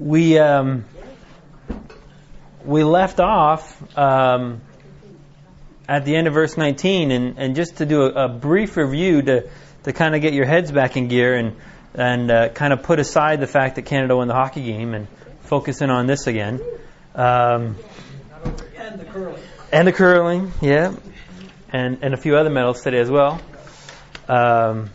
we um, we left off um, at the end of verse 19, and, and just to do a, a brief review to to kind of get your heads back in gear and and uh, kind of put aside the fact that Canada won the hockey game and focus in on this again. Um, and the curling. And the curling, yeah, and and a few other medals today as well. Um,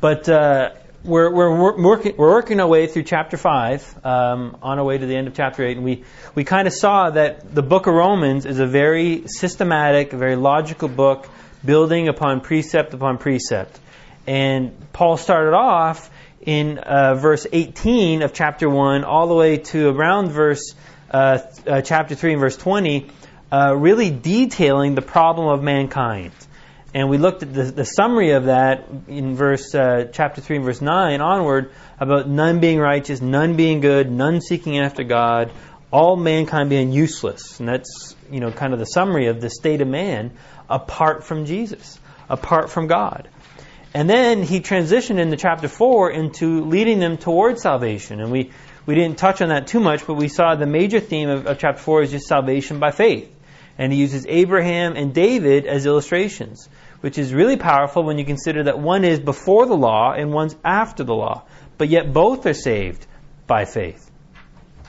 but uh, we're, we're working we're working our way through chapter five, um, on our way to the end of chapter eight, and we we kind of saw that the book of Romans is a very systematic, very logical book, building upon precept upon precept. And Paul started off in uh, verse 18 of chapter 1 all the way to around verse uh, uh, chapter 3 and verse 20, uh, really detailing the problem of mankind. And we looked at the, the summary of that in verse uh, chapter 3 and verse 9 onward about none being righteous, none being good, none seeking after God, all mankind being useless. And that's, you know, kind of the summary of the state of man apart from Jesus, apart from God. And then he transitioned into chapter 4 into leading them towards salvation. And we, we didn't touch on that too much, but we saw the major theme of, of chapter 4 is just salvation by faith. And he uses Abraham and David as illustrations which is really powerful when you consider that one is before the law and one's after the law, but yet both are saved by faith.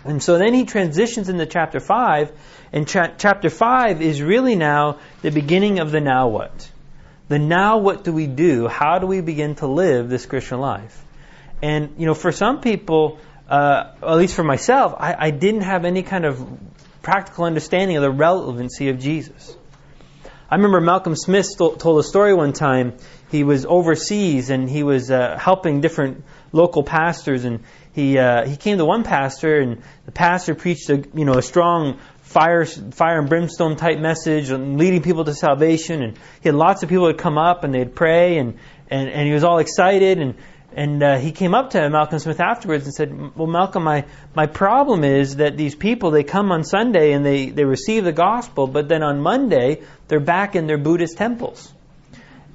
And so then he transitions into chapter 5, and cha- chapter 5 is really now the beginning of the now what. The now what do we do? How do we begin to live this Christian life? And, you know, for some people, uh, at least for myself, I, I didn't have any kind of practical understanding of the relevancy of Jesus. I remember Malcolm Smith told a story one time. He was overseas and he was uh, helping different local pastors, and he uh, he came to one pastor, and the pastor preached a you know a strong fire fire and brimstone type message and leading people to salvation, and he had lots of people that come up and they'd pray, and and and he was all excited and and uh, he came up to Malcolm Smith afterwards and said, "Well, Malcolm, my my problem is that these people they come on Sunday and they they receive the gospel, but then on Monday they're back in their Buddhist temples."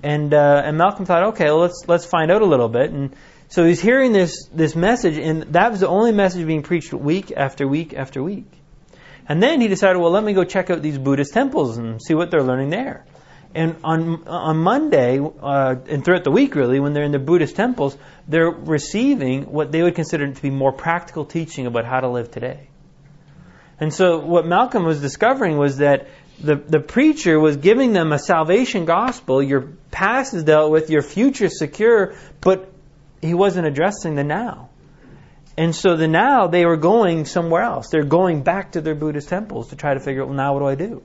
And uh, and Malcolm thought, "Okay, well, let's let's find out a little bit." And so he's hearing this this message, and that was the only message being preached week after week after week. And then he decided, "Well, let me go check out these Buddhist temples and see what they're learning there." And on on Monday uh, and throughout the week, really, when they're in the Buddhist temples, they're receiving what they would consider to be more practical teaching about how to live today. And so, what Malcolm was discovering was that the the preacher was giving them a salvation gospel. Your past is dealt with, your future secure, but he wasn't addressing the now. And so the now they were going somewhere else. They're going back to their Buddhist temples to try to figure out, well, now what do I do?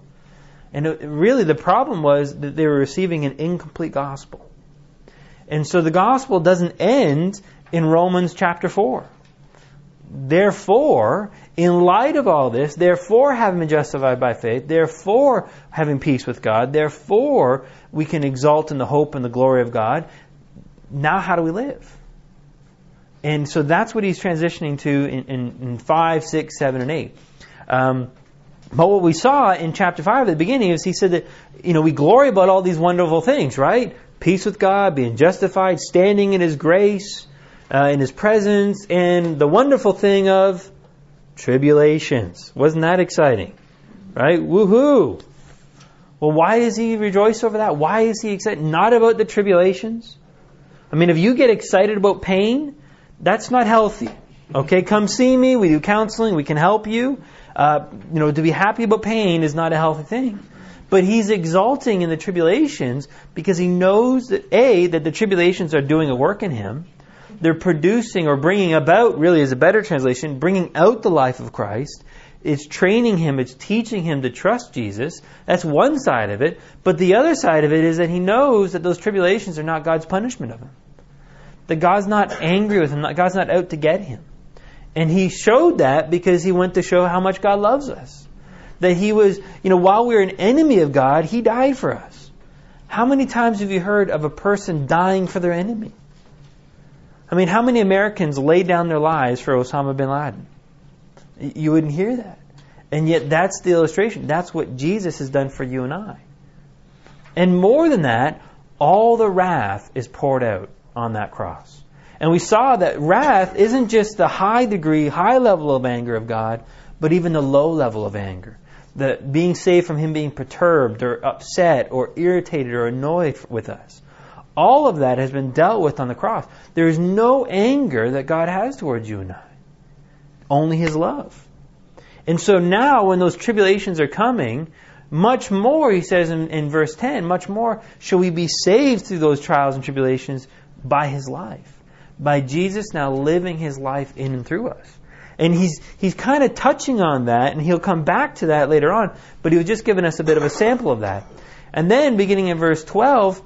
And it, really, the problem was that they were receiving an incomplete gospel. And so the gospel doesn't end in Romans chapter 4. Therefore, in light of all this, therefore having been justified by faith, therefore having peace with God, therefore we can exult in the hope and the glory of God. Now, how do we live? And so that's what he's transitioning to in, in, in 5, 6, 7, and 8. Um, but what we saw in chapter 5 at the beginning is he said that, you know, we glory about all these wonderful things, right? Peace with God, being justified, standing in His grace, uh, in His presence, and the wonderful thing of tribulations. Wasn't that exciting? Right? Woohoo! Well, why does he rejoice over that? Why is he excited? Not about the tribulations. I mean, if you get excited about pain, that's not healthy. Okay, come see me. We do counseling. We can help you. Uh, you know, to be happy about pain is not a healthy thing. But he's exalting in the tribulations because he knows that A, that the tribulations are doing a work in him. They're producing or bringing about, really is a better translation, bringing out the life of Christ. It's training him, it's teaching him to trust Jesus. That's one side of it. But the other side of it is that he knows that those tribulations are not God's punishment of him. That God's not angry with him, God's not out to get him. And he showed that because he went to show how much God loves us. That he was, you know, while we were an enemy of God, he died for us. How many times have you heard of a person dying for their enemy? I mean, how many Americans laid down their lives for Osama bin Laden? You wouldn't hear that. And yet, that's the illustration. That's what Jesus has done for you and I. And more than that, all the wrath is poured out on that cross. And we saw that wrath isn't just the high degree, high level of anger of God, but even the low level of anger. The being saved from Him being perturbed or upset or irritated or annoyed with us. All of that has been dealt with on the cross. There is no anger that God has towards you and I. Only His love. And so now when those tribulations are coming, much more, he says in, in verse 10, much more shall we be saved through those trials and tribulations by His life. By Jesus now living His life in and through us. And he's, he's kind of touching on that, and he'll come back to that later on, but he was just giving us a bit of a sample of that. And then, beginning in verse 12,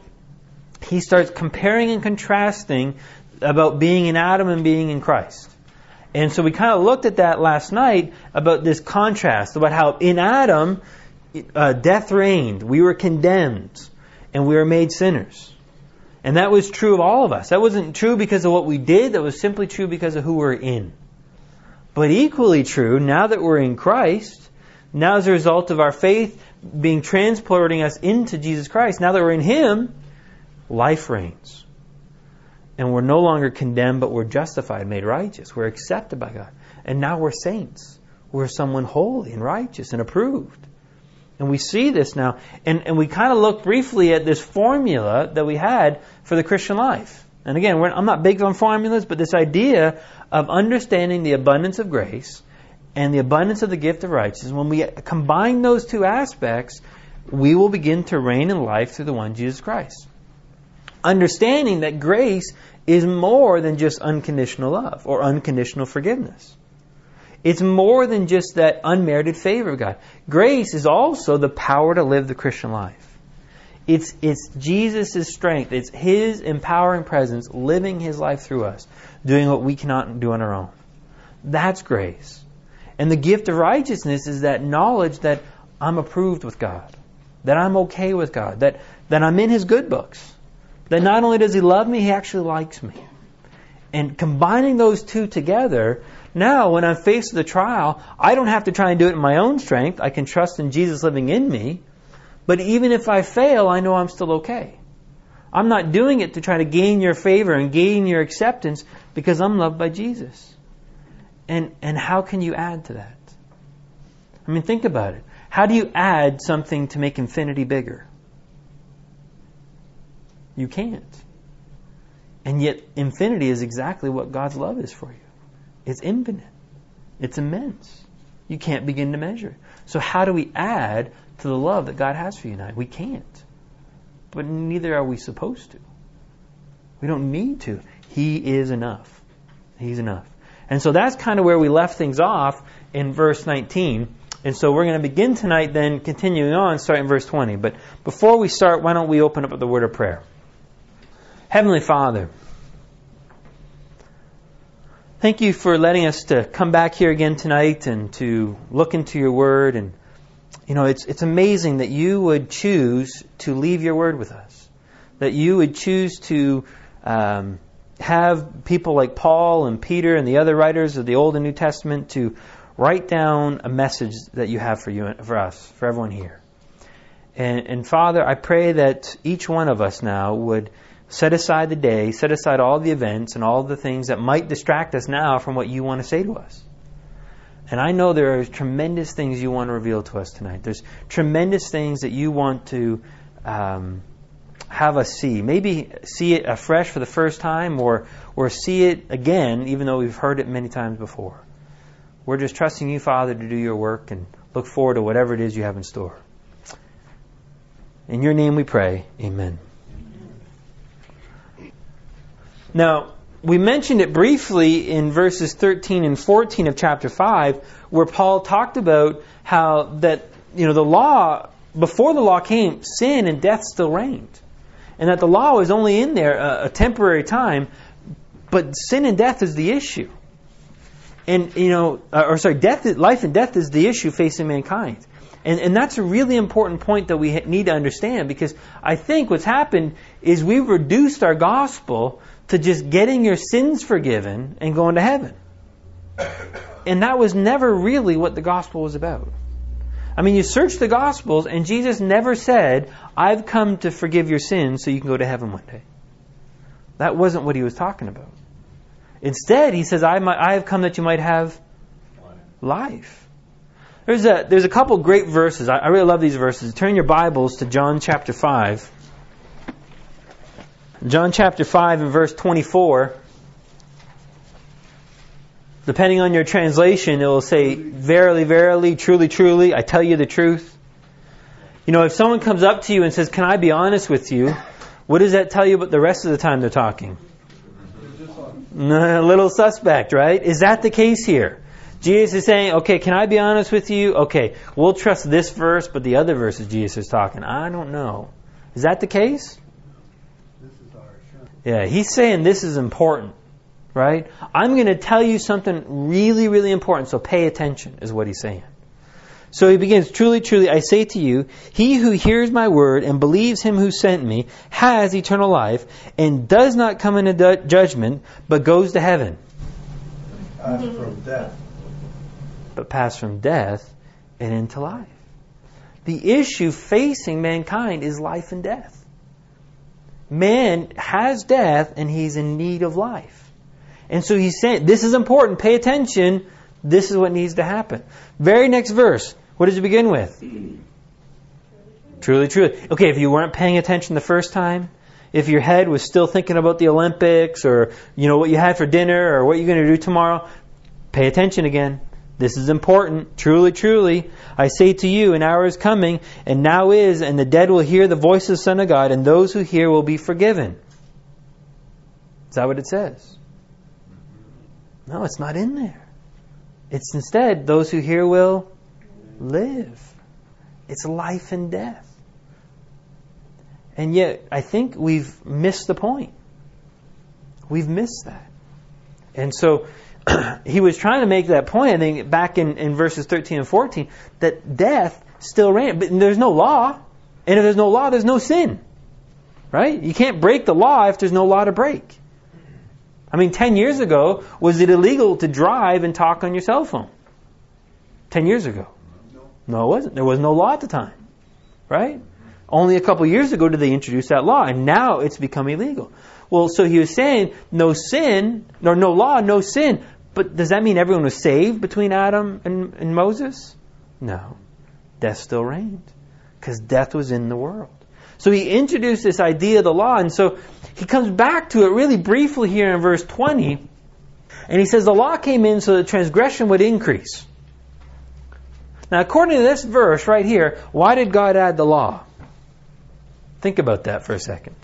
he starts comparing and contrasting about being in Adam and being in Christ. And so we kind of looked at that last night about this contrast, about how in Adam, uh, death reigned, we were condemned, and we were made sinners. And that was true of all of us. That wasn't true because of what we did, that was simply true because of who we're in. But equally true, now that we're in Christ, now as a result of our faith being transporting us into Jesus Christ, now that we're in Him, life reigns. And we're no longer condemned, but we're justified, made righteous. We're accepted by God. And now we're saints. We're someone holy and righteous and approved. And we see this now. And, and we kind of look briefly at this formula that we had for the Christian life. And again, I'm not big on formulas, but this idea of understanding the abundance of grace and the abundance of the gift of righteousness, when we combine those two aspects, we will begin to reign in life through the one Jesus Christ. Understanding that grace is more than just unconditional love or unconditional forgiveness. It's more than just that unmerited favor of God. Grace is also the power to live the Christian life. It's, it's Jesus' strength. It's His empowering presence living His life through us, doing what we cannot do on our own. That's grace. And the gift of righteousness is that knowledge that I'm approved with God, that I'm okay with God, that, that I'm in His good books, that not only does He love me, He actually likes me. And combining those two together, now when I'm faced with a trial, I don't have to try and do it in my own strength. I can trust in Jesus living in me. But even if I fail, I know I'm still okay. I'm not doing it to try to gain your favor and gain your acceptance because I'm loved by Jesus. And, and how can you add to that? I mean, think about it. How do you add something to make infinity bigger? You can't. And yet, infinity is exactly what God's love is for you. It's infinite. It's immense. You can't begin to measure. So how do we add to the love that God has for you and I? We can't. But neither are we supposed to. We don't need to. He is enough. He's enough. And so that's kind of where we left things off in verse 19. And so we're going to begin tonight then continuing on, starting verse 20. But before we start, why don't we open up with the word of prayer? Heavenly Father, thank you for letting us to come back here again tonight and to look into your word. And, you know, it's, it's amazing that you would choose to leave your word with us, that you would choose to um, have people like Paul and Peter and the other writers of the Old and New Testament to write down a message that you have for you, for us, for everyone here. And, and Father, I pray that each one of us now would Set aside the day, set aside all the events and all the things that might distract us now from what you want to say to us. And I know there are tremendous things you want to reveal to us tonight. There's tremendous things that you want to um, have us see. Maybe see it afresh for the first time or, or see it again, even though we've heard it many times before. We're just trusting you, Father, to do your work and look forward to whatever it is you have in store. In your name we pray. Amen. Now, we mentioned it briefly in verses 13 and 14 of chapter 5, where Paul talked about how that, you know, the law, before the law came, sin and death still reigned. And that the law was only in there a, a temporary time, but sin and death is the issue. And, you know, uh, or sorry, death, life and death is the issue facing mankind. And, and that's a really important point that we need to understand because I think what's happened is we've reduced our gospel to just getting your sins forgiven and going to heaven. And that was never really what the gospel was about. I mean, you search the gospels and Jesus never said, I've come to forgive your sins so you can go to heaven one day. That wasn't what he was talking about. Instead, he says, I, might, I have come that you might have life. There's a, there's a couple great verses. I, I really love these verses. Turn your Bibles to John chapter 5. John chapter 5 and verse 24. Depending on your translation, it will say, Verily, verily, truly, truly, I tell you the truth. You know, if someone comes up to you and says, Can I be honest with you? What does that tell you about the rest of the time they're talking? A little suspect, right? Is that the case here? Jesus is saying, okay, can I be honest with you? Okay, we'll trust this verse, but the other verses Jesus is talking, I don't know. Is that the case? Yeah, he's saying this is important, right? I'm going to tell you something really, really important, so pay attention, is what he's saying. So he begins, Truly, truly, I say to you, he who hears my word and believes him who sent me has eternal life and does not come into judgment, but goes to heaven. Pass from death. But pass from death and into life. The issue facing mankind is life and death. Man has death and he's in need of life. And so he's saying, this is important, pay attention, this is what needs to happen. Very next verse, what does it begin with? Truly, truly. Okay, if you weren't paying attention the first time, if your head was still thinking about the Olympics or, you know, what you had for dinner or what you're going to do tomorrow, pay attention again. This is important. Truly, truly, I say to you, an hour is coming, and now is, and the dead will hear the voice of the Son of God, and those who hear will be forgiven. Is that what it says? No, it's not in there. It's instead, those who hear will live. It's life and death. And yet, I think we've missed the point. We've missed that. And so, he was trying to make that point, I think, back in, in verses 13 and 14, that death still reigns. But there's no law. And if there's no law, there's no sin. Right? You can't break the law if there's no law to break. I mean, 10 years ago, was it illegal to drive and talk on your cell phone? 10 years ago. No, it wasn't. There was no law at the time. Right? Only a couple years ago did they introduce that law, and now it's become illegal. Well, so he was saying no sin, or no law, no sin. But does that mean everyone was saved between Adam and, and Moses? No. Death still reigned. Because death was in the world. So he introduced this idea of the law, and so he comes back to it really briefly here in verse 20. And he says the law came in so that transgression would increase. Now, according to this verse right here, why did God add the law? Think about that for a second.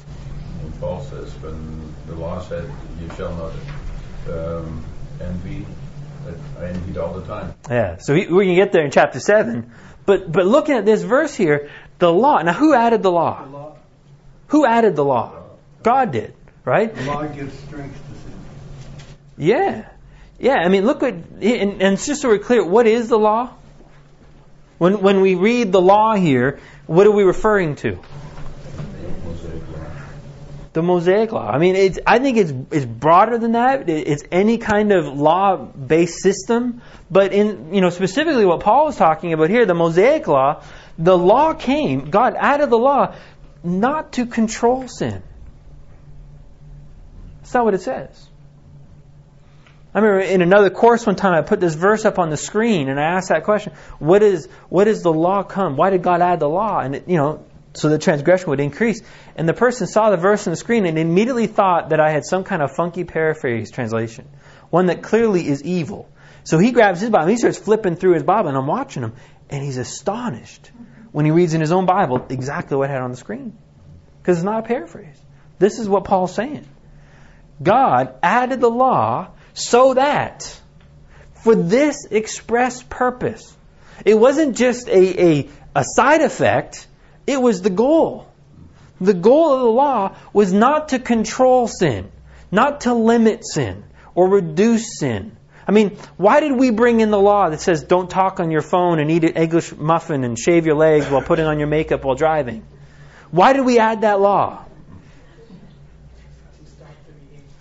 Paul says, when the law said, you shall not um, envy, I envied all the time. Yeah, so we can get there in chapter 7. But, but looking at this verse here, the law. Now, who added the law? The law, Who added the law? God did, right? the law gives strength to sin. Yeah. Yeah, I mean, look at, and, and just so we're clear, what is the law? When, when we read the law here, what are we referring to? The Mosaic Law. I mean, it's, I think it's, it's broader than that. It's any kind of law-based system. But in, you know, specifically what Paul was talking about here, the Mosaic Law, the law came, God added the law not to control sin. That's not what it says. I remember in another course one time I put this verse up on the screen and I asked that question: What is what is the law come? Why did God add the law? And it, you know, so the transgression would increase. And the person saw the verse on the screen and immediately thought that I had some kind of funky paraphrase translation, one that clearly is evil. So he grabs his Bible he starts flipping through his Bible, and I'm watching him, and he's astonished when he reads in his own Bible exactly what I had on the screen, because it's not a paraphrase. This is what Paul's saying. God added the law so that for this express purpose. It wasn't just a, a, a side effect, it was the goal. The goal of the law was not to control sin, not to limit sin or reduce sin. I mean, why did we bring in the law that says don't talk on your phone and eat an English muffin and shave your legs while putting on your makeup while driving? Why did we add that law?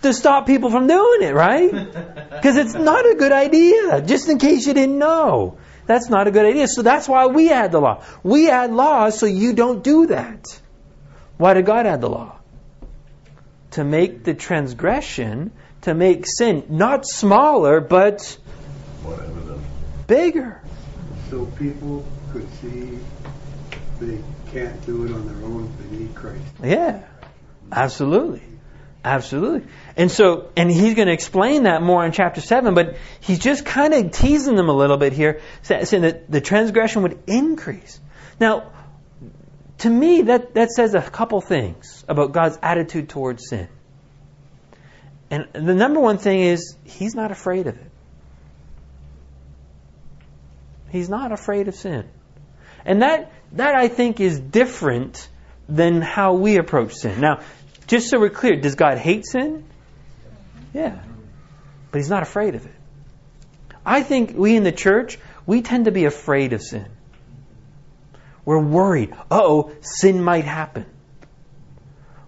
to stop people from doing it, right? Because it's not a good idea. Just in case you didn't know. That's not a good idea. So that's why we add the law. We add laws so you don't do that. Why did God add the law? To make the transgression, to make sin not smaller, but bigger. So people could see they can't do it on their own, they need Christ. Yeah, absolutely. Absolutely. And so, and he's going to explain that more in chapter 7, but he's just kind of teasing them a little bit here, saying that the transgression would increase. Now, to me, that, that says a couple things about God's attitude towards sin. And the number one thing is, he's not afraid of it. He's not afraid of sin. And that, that I think is different than how we approach sin. Now, just so we're clear, does God hate sin? Yeah. But he's not afraid of it. I think we in the church, we tend to be afraid of sin. We're worried. oh, sin might happen.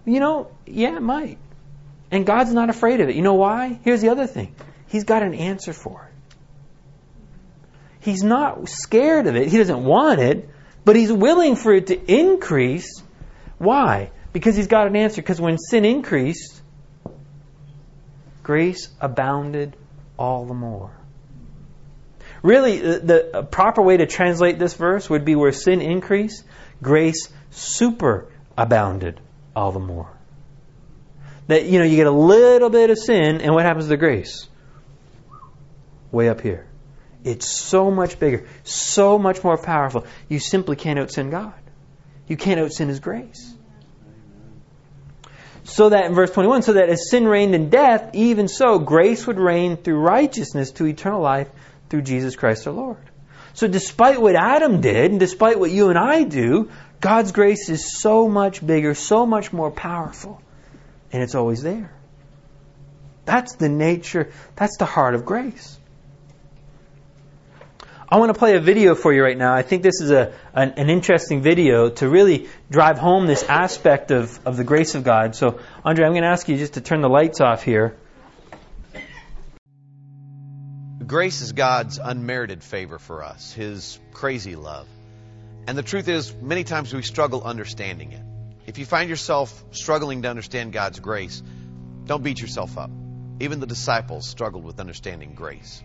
You know, yeah, it might. And God's not afraid of it. You know why? Here's the other thing He's got an answer for it. He's not scared of it. He doesn't want it, but He's willing for it to increase. Why? Because He's got an answer. Because when sin increased, grace abounded all the more. Really, uh, the, the proper way to translate this verse would be where sin increased, grace superabounded all the more. That, you know, you get a little bit of sin, and what happens to grace? Way up here. It's so much bigger, so much more powerful. You simply can't out sin God. You can't out sin His grace. So that in verse 21, so that as sin reigned in death, even so grace would reign through righteousness to eternal life through Jesus Christ our Lord. So despite what Adam did, and despite what you and I do, God's grace is so much bigger, so much more powerful, and it's always there. That's the nature, that's the heart of grace. I want to play a video for you right now. I think this is a, an, an interesting video to really drive home this aspect of, of the grace of God. So, Andre, I'm going to ask you just to turn the lights off here. Grace is God's unmerited favor for us, His crazy love. And the truth is, many times we struggle understanding it. If you find yourself struggling to understand God's grace, don't beat yourself up. Even the disciples struggled with understanding grace.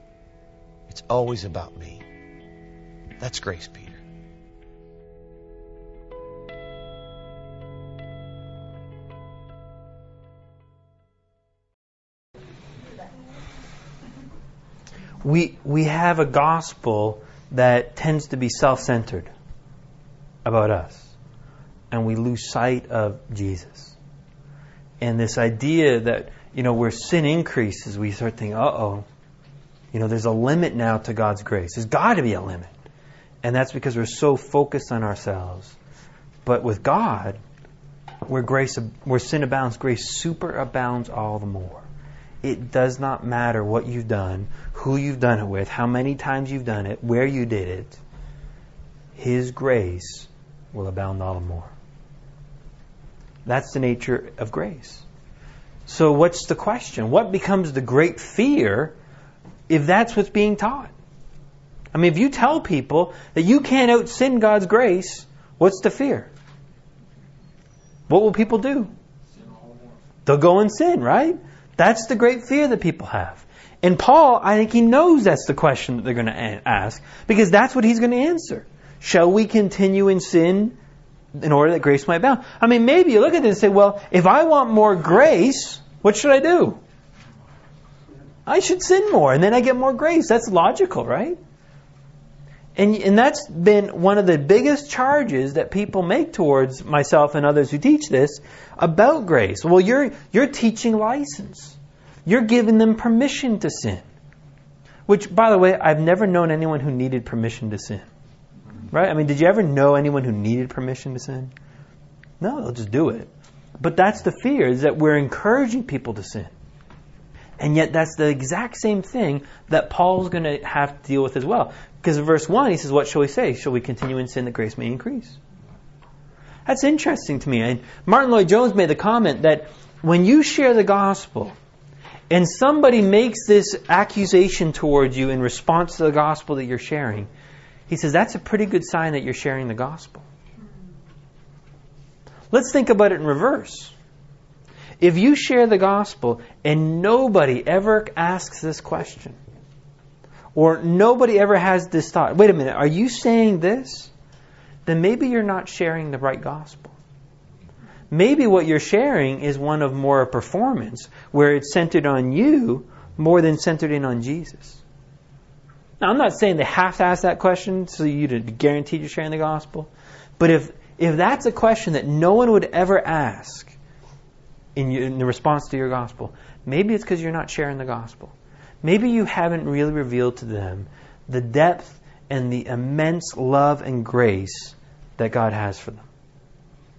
It's always about me. That's grace, Peter. we we have a gospel that tends to be self-centered about us and we lose sight of Jesus and this idea that you know where sin increases we start thinking uh-oh you know there's a limit now to God's grace there's got to be a limit and that's because we're so focused on ourselves but with God where grace where sin abounds grace superabounds all the more it does not matter what you've done, who you've done it with, how many times you've done it, where you did it. His grace will abound all the more. That's the nature of grace. So, what's the question? What becomes the great fear if that's what's being taught? I mean, if you tell people that you can't out sin God's grace, what's the fear? What will people do? They'll go and sin, right? That's the great fear that people have. And Paul, I think he knows that's the question that they're going to ask because that's what he's going to answer. Shall we continue in sin in order that grace might abound? I mean, maybe you look at this and say, well, if I want more grace, what should I do? I should sin more and then I get more grace. That's logical, right? And, and that's been one of the biggest charges that people make towards myself and others who teach this about grace. Well, you're, you're teaching license. You're giving them permission to sin. Which, by the way, I've never known anyone who needed permission to sin. Right? I mean, did you ever know anyone who needed permission to sin? No, they'll just do it. But that's the fear, is that we're encouraging people to sin. And yet that's the exact same thing that Paul's going to have to deal with as well. Because in verse 1, he says, What shall we say? Shall we continue in sin that grace may increase? That's interesting to me. And Martyn Lloyd Jones made the comment that when you share the gospel and somebody makes this accusation towards you in response to the gospel that you're sharing, he says that's a pretty good sign that you're sharing the gospel. Let's think about it in reverse. If you share the gospel and nobody ever asks this question, or nobody ever has this thought, wait a minute, are you saying this? Then maybe you're not sharing the right gospel. Maybe what you're sharing is one of more performance, where it's centered on you more than centered in on Jesus. Now, I'm not saying they have to ask that question so you to guarantee you're sharing the gospel, but if if that's a question that no one would ever ask, in, in the response to your gospel. Maybe it's because you're not sharing the gospel. Maybe you haven't really revealed to them the depth and the immense love and grace that God has for them.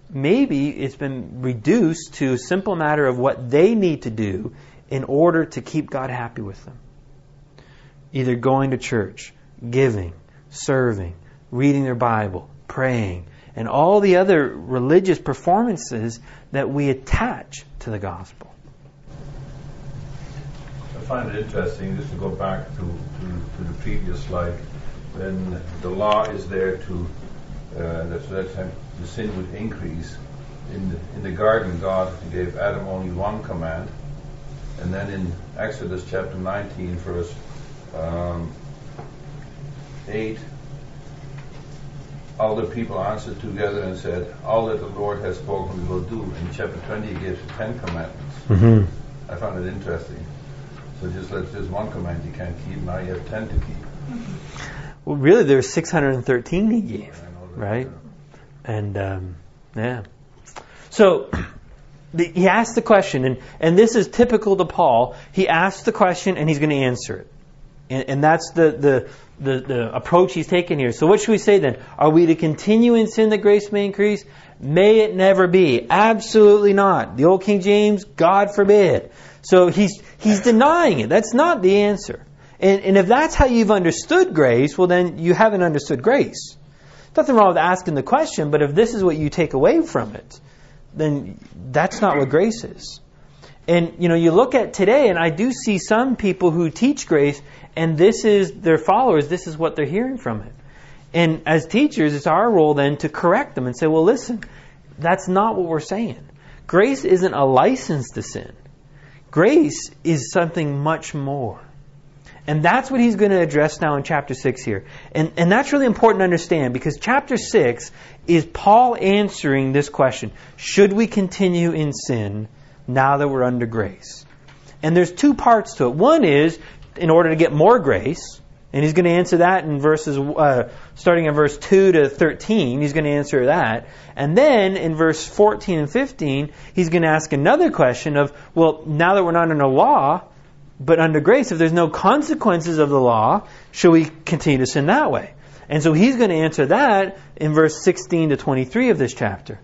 Maybe it's been reduced to a simple matter of what they need to do in order to keep God happy with them. Either going to church, giving, serving, reading their Bible, praying, and all the other religious performances that we attach to the gospel. I find it interesting, just to go back to, to, to the previous slide, when the law is there to, uh, that, that the sin would increase. In the, in the garden, God gave Adam only one command, and then in Exodus chapter 19, verse um, 8, all the people answered together and said, All that the Lord has spoken we will do. In chapter 20, he gives the Ten Commandments. Mm-hmm. I found it interesting. So just let just one command you can't keep, now you have ten to keep. Well, really, there's 613 he gave, I know that, right? yeah. And um, yeah, so the, he asked the question, and and this is typical to Paul. He asks the question, and he's going to answer it And, and that's the, the, the, the approach he's taken here. So what should we say then? Are we to continue in sin that grace may increase? May it never be. Absolutely not. The old King James, God forbid. So he's, he's denying it. That's not the answer. And, and if that's how you've understood grace, well then you haven't understood grace. Nothing wrong with asking the question, but if this is what you take away from it, then that's not what grace is. And you know, you look at today, and I do see some people who teach grace, and this is their followers. This is what they're hearing from it. And as teachers, it's our role then to correct them and say, "Well, listen, that's not what we're saying. Grace isn't a license to sin. Grace is something much more." And that's what he's going to address now in chapter 6 here. And, and that's really important to understand because chapter 6 is Paul answering this question Should we continue in sin now that we're under grace? And there's two parts to it. One is in order to get more grace, and he's going to answer that in verses, uh, starting in verse 2 to 13, he's going to answer that. And then in verse 14 and 15, he's going to ask another question of, well, now that we're not under law, but under grace, if there's no consequences of the law, should we continue to sin that way? And so he's going to answer that in verse 16 to 23 of this chapter.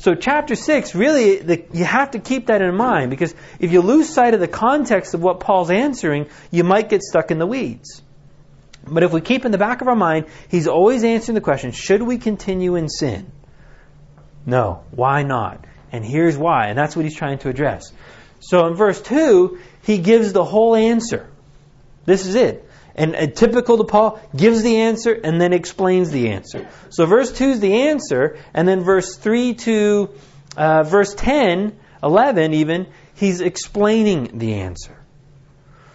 So chapter 6, really, the, you have to keep that in mind because if you lose sight of the context of what Paul's answering, you might get stuck in the weeds. But if we keep in the back of our mind, he's always answering the question, should we continue in sin? No. Why not? And here's why. And that's what he's trying to address. So in verse 2, he gives the whole answer. This is it. And uh, typical to Paul, gives the answer and then explains the answer. So verse 2 is the answer, and then verse 3 to uh, verse 10, 11 even, he's explaining the answer.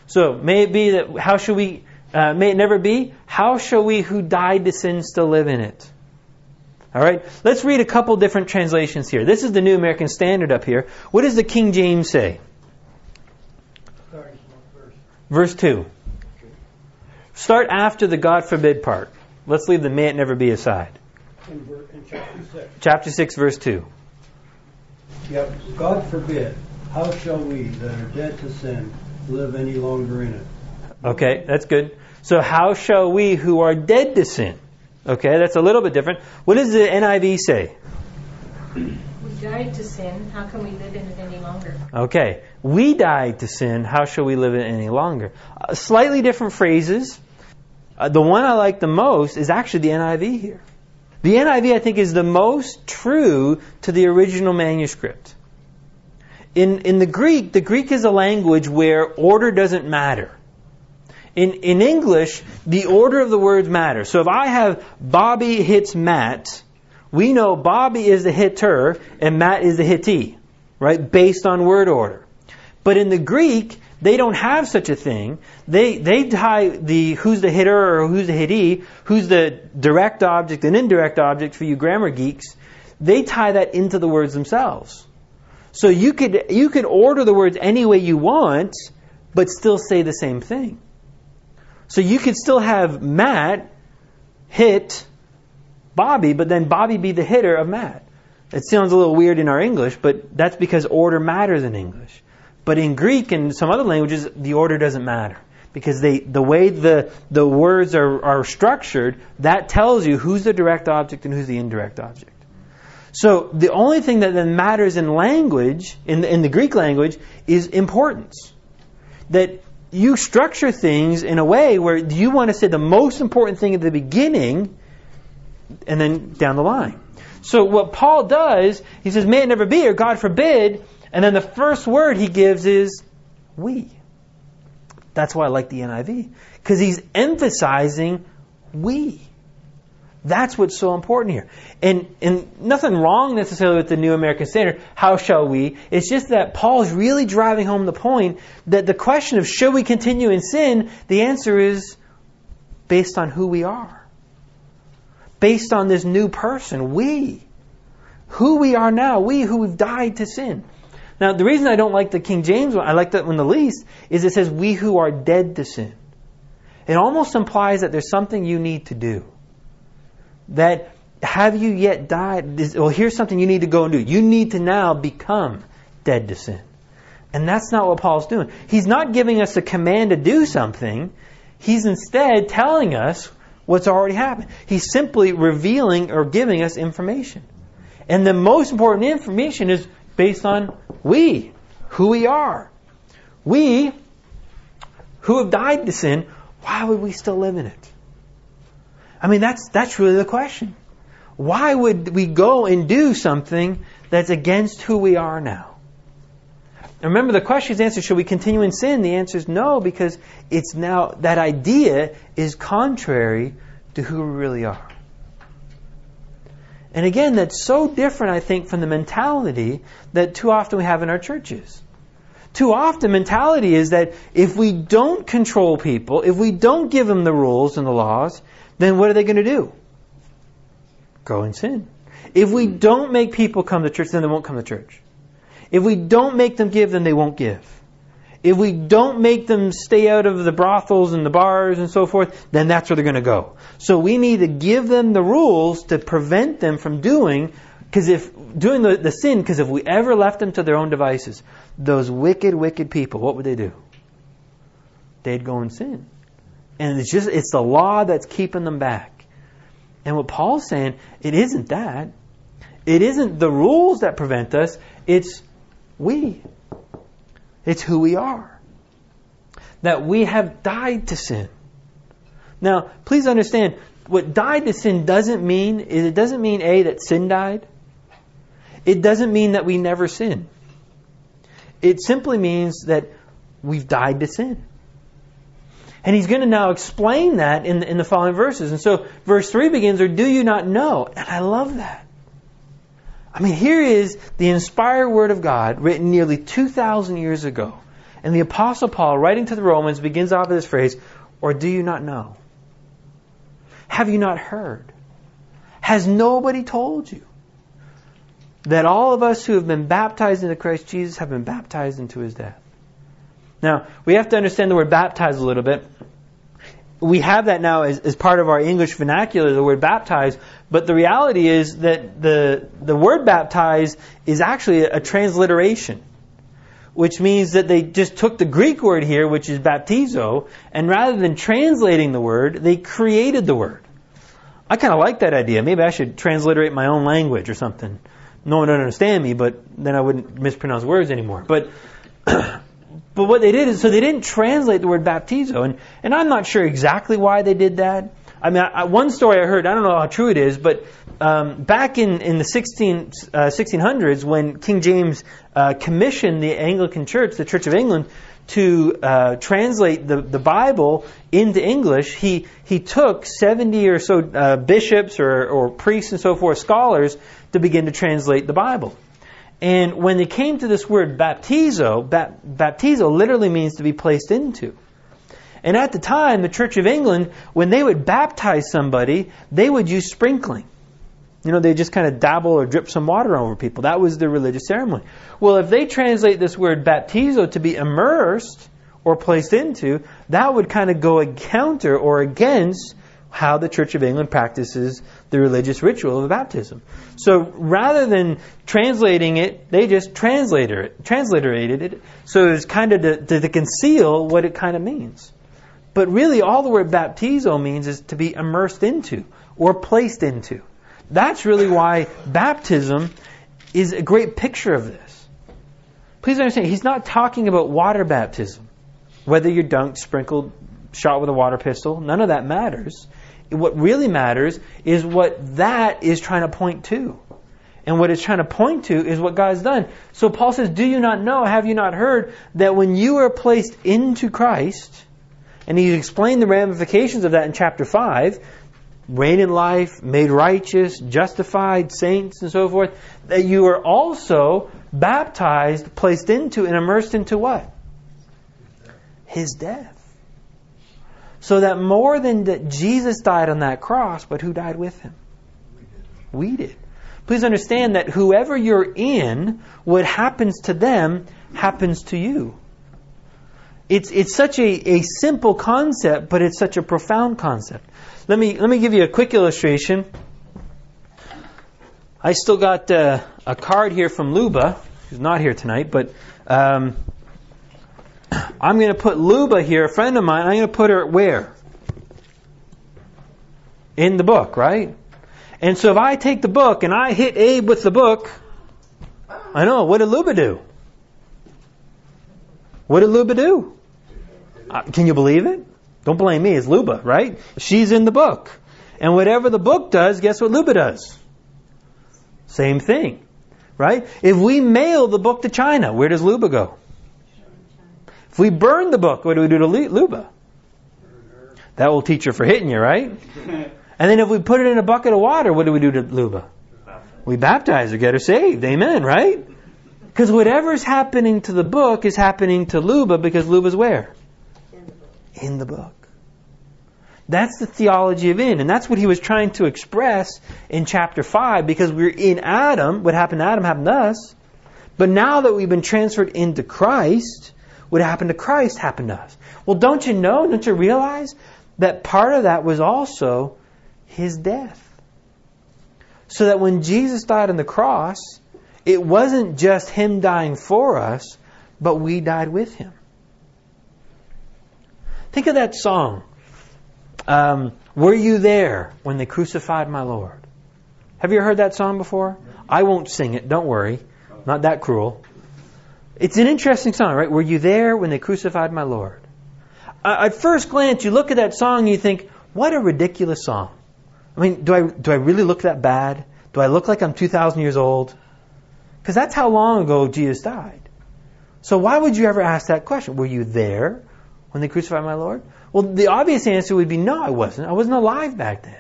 So may it be that, how should we, uh, may it never be, how shall we who died to sin still live in it? All right, let's read a couple different translations here. This is the New American Standard up here. What does the King James say? Verse 2. Start after the God forbid part. Let's leave the may it never be aside. In, in chapter 6. Chapter 6, verse 2. Yep. God forbid, how shall we that are dead to sin live any longer in it? Okay, that's good. So, how shall we who are dead to sin? Okay, that's a little bit different. What does the NIV say? We died to sin. How can we live in it any longer? Okay, we died to sin. How shall we live in it any longer? Uh, slightly different phrases. Uh, the one I like the most is actually the NIV here. The NIV, I think, is the most true to the original manuscript. In, in the Greek, the Greek is a language where order doesn't matter. In, in English, the order of the words matter. So if I have Bobby hits Matt, we know Bobby is the hitter and Matt is the hittee, right? Based on word order. But in the Greek, they don't have such a thing. They they tie the who's the hitter or who's the hittee, who's the direct object and indirect object for you grammar geeks. They tie that into the words themselves. So you could you could order the words any way you want, but still say the same thing. So you could still have Matt hit Bobby, but then Bobby be the hitter of Matt. It sounds a little weird in our English, but that's because order matters in English. But in Greek and some other languages, the order doesn't matter. Because they, the way the, the words are, are structured, that tells you who's the direct object and who's the indirect object. So the only thing that then matters in language, in the, in the Greek language, is importance. That you structure things in a way where you want to say the most important thing at the beginning and then down the line. So what Paul does, he says, may it never be, or God forbid, and then the first word he gives is we. That's why I like the NIV. Because he's emphasizing we. That's what's so important here. And, and nothing wrong necessarily with the New American Standard. How shall we? It's just that Paul's really driving home the point that the question of should we continue in sin, the answer is based on who we are. Based on this new person, we. Who we are now, we who have died to sin. Now, the reason I don't like the King James one, I like that one the least, is it says we who are dead to sin. It almost implies that there's something you need to do that have you yet died? Well, here's something you need to go and do. You need to now become dead to sin. And that's not what Paul's doing. He's not giving us a command to do something. He's instead telling us what's already happened. He's simply revealing or giving us information. And the most important information is based on we, who we are. We, who have died to sin, why would we still live in it? I mean, that's, that's really the question. Why would we go and do something that's against who we are now? And remember, the question is answered, should we continue in sin? The answer is no, because it's now, that idea is contrary to who we really are. And again, that's so different, I think, from the mentality that too often we have in our churches. Too often, mentality is that if we don't control people, if we don't give them the rules and the laws, then what are they going to do? Go and sin. If we don't make people come to church, then they won't come to church. If we don't make them give, then they won't give. If we don't make them stay out of the brothels and the bars and so forth, then that's where they're going to go. So we need to give them the rules to prevent them from doing, because if doing the, the sin, because if we ever left them to their own devices, those wicked, wicked people, what would they do? They'd go and sin. And it's just, it's the law that's keeping them back. And what Paul's saying, it isn't that. It isn't the rules that prevent us, it's we. It's who we are. That we have died to sin. Now, please understand, what died to sin doesn't mean is it doesn't mean A that sin died. It doesn't mean that we never sin. It simply means that we've died to sin. And he's going to now explain that in the, in the following verses. And so verse 3 begins, or do you not know? And I love that. I mean, here is the inspired word of God written nearly 2,000 years ago. And the Apostle Paul, writing to the Romans, begins off with this phrase, or do you not know? Have you not heard? Has nobody told you that all of us who have been baptized into Christ Jesus have been baptized into his death? Now, we have to understand the word baptized a little bit. We have that now as, as part of our English vernacular, the word baptized, but the reality is that the, the word baptize is actually a, a transliteration, which means that they just took the Greek word here, which is baptizo, and rather than translating the word, they created the word. I kind of like that idea. Maybe I should transliterate my own language or something. No one would understand me, but then I wouldn't mispronounce words anymore. But but what they did is so they didn't translate the word baptizo, and and I'm not sure exactly why they did that. I mean, I, one story I heard, I don't know how true it is, but um, back in, in the 16, uh, 1600s, when King James uh, commissioned the Anglican Church, the Church of England, to uh, translate the, the Bible into English, he, he took 70 or so uh, bishops or, or priests and so forth, scholars, to begin to translate the Bible. And when they came to this word baptizo, baptizo literally means to be placed into. And at the time, the Church of England, when they would baptize somebody, they would use sprinkling. You know, they just kind of dabble or drip some water over people. That was the religious ceremony. Well, if they translate this word baptizo to be immersed or placed into, that would kind of go counter or against how the Church of England practices the religious ritual of baptism. So rather than translating it, they just translator it, transliterated it. So it's kind of to, to conceal what it kind of means. But really, all the word baptizo means is to be immersed into or placed into. That's really why baptism is a great picture of this. Please understand, he's not talking about water baptism. Whether you're dunked, sprinkled, shot with a water pistol, none of that matters. What really matters is what that is trying to point to. And what it's trying to point to is what God's done. So Paul says, Do you not know, have you not heard, that when you are placed into Christ, and he explained the ramifications of that in chapter 5 reign in life, made righteous, justified, saints, and so forth. That you are also baptized, placed into, and immersed into what? His death. So that more than that Jesus died on that cross, but who died with him? We did. Please understand that whoever you're in, what happens to them happens to you. It's, it's such a, a simple concept, but it's such a profound concept. Let me, let me give you a quick illustration. I still got uh, a card here from Luba, who's not here tonight, but um, I'm going to put Luba here, a friend of mine, I'm going to put her where? in the book, right? And so if I take the book and I hit Abe with the book, I know, what did Luba do? What did Luba do? Can you believe it? Don't blame me, it's Luba, right? She's in the book. And whatever the book does, guess what Luba does? Same thing, right? If we mail the book to China, where does Luba go? If we burn the book, what do we do to Luba? That will teach her for hitting you, right? And then if we put it in a bucket of water, what do we do to Luba? We baptize her, get her saved. Amen, right? Because whatever's happening to the book is happening to Luba because Luba's where? In the book. That's the theology of in, and that's what he was trying to express in chapter 5 because we're in Adam. What happened to Adam happened to us. But now that we've been transferred into Christ, what happened to Christ happened to us. Well, don't you know, don't you realize that part of that was also his death? So that when Jesus died on the cross, it wasn't just him dying for us, but we died with him. Think of that song um, were you there when they crucified my Lord? Have you heard that song before? I won't sing it, don't worry. Not that cruel. It's an interesting song, right? Were you there when they crucified my Lord? Uh, at first glance, you look at that song and you think, what a ridiculous song. I mean, do I, do I really look that bad? Do I look like I'm 2,000 years old? Because that's how long ago Jesus died. So why would you ever ask that question? Were you there when they crucified my Lord? Well, the obvious answer would be no, I wasn't. I wasn't alive back then.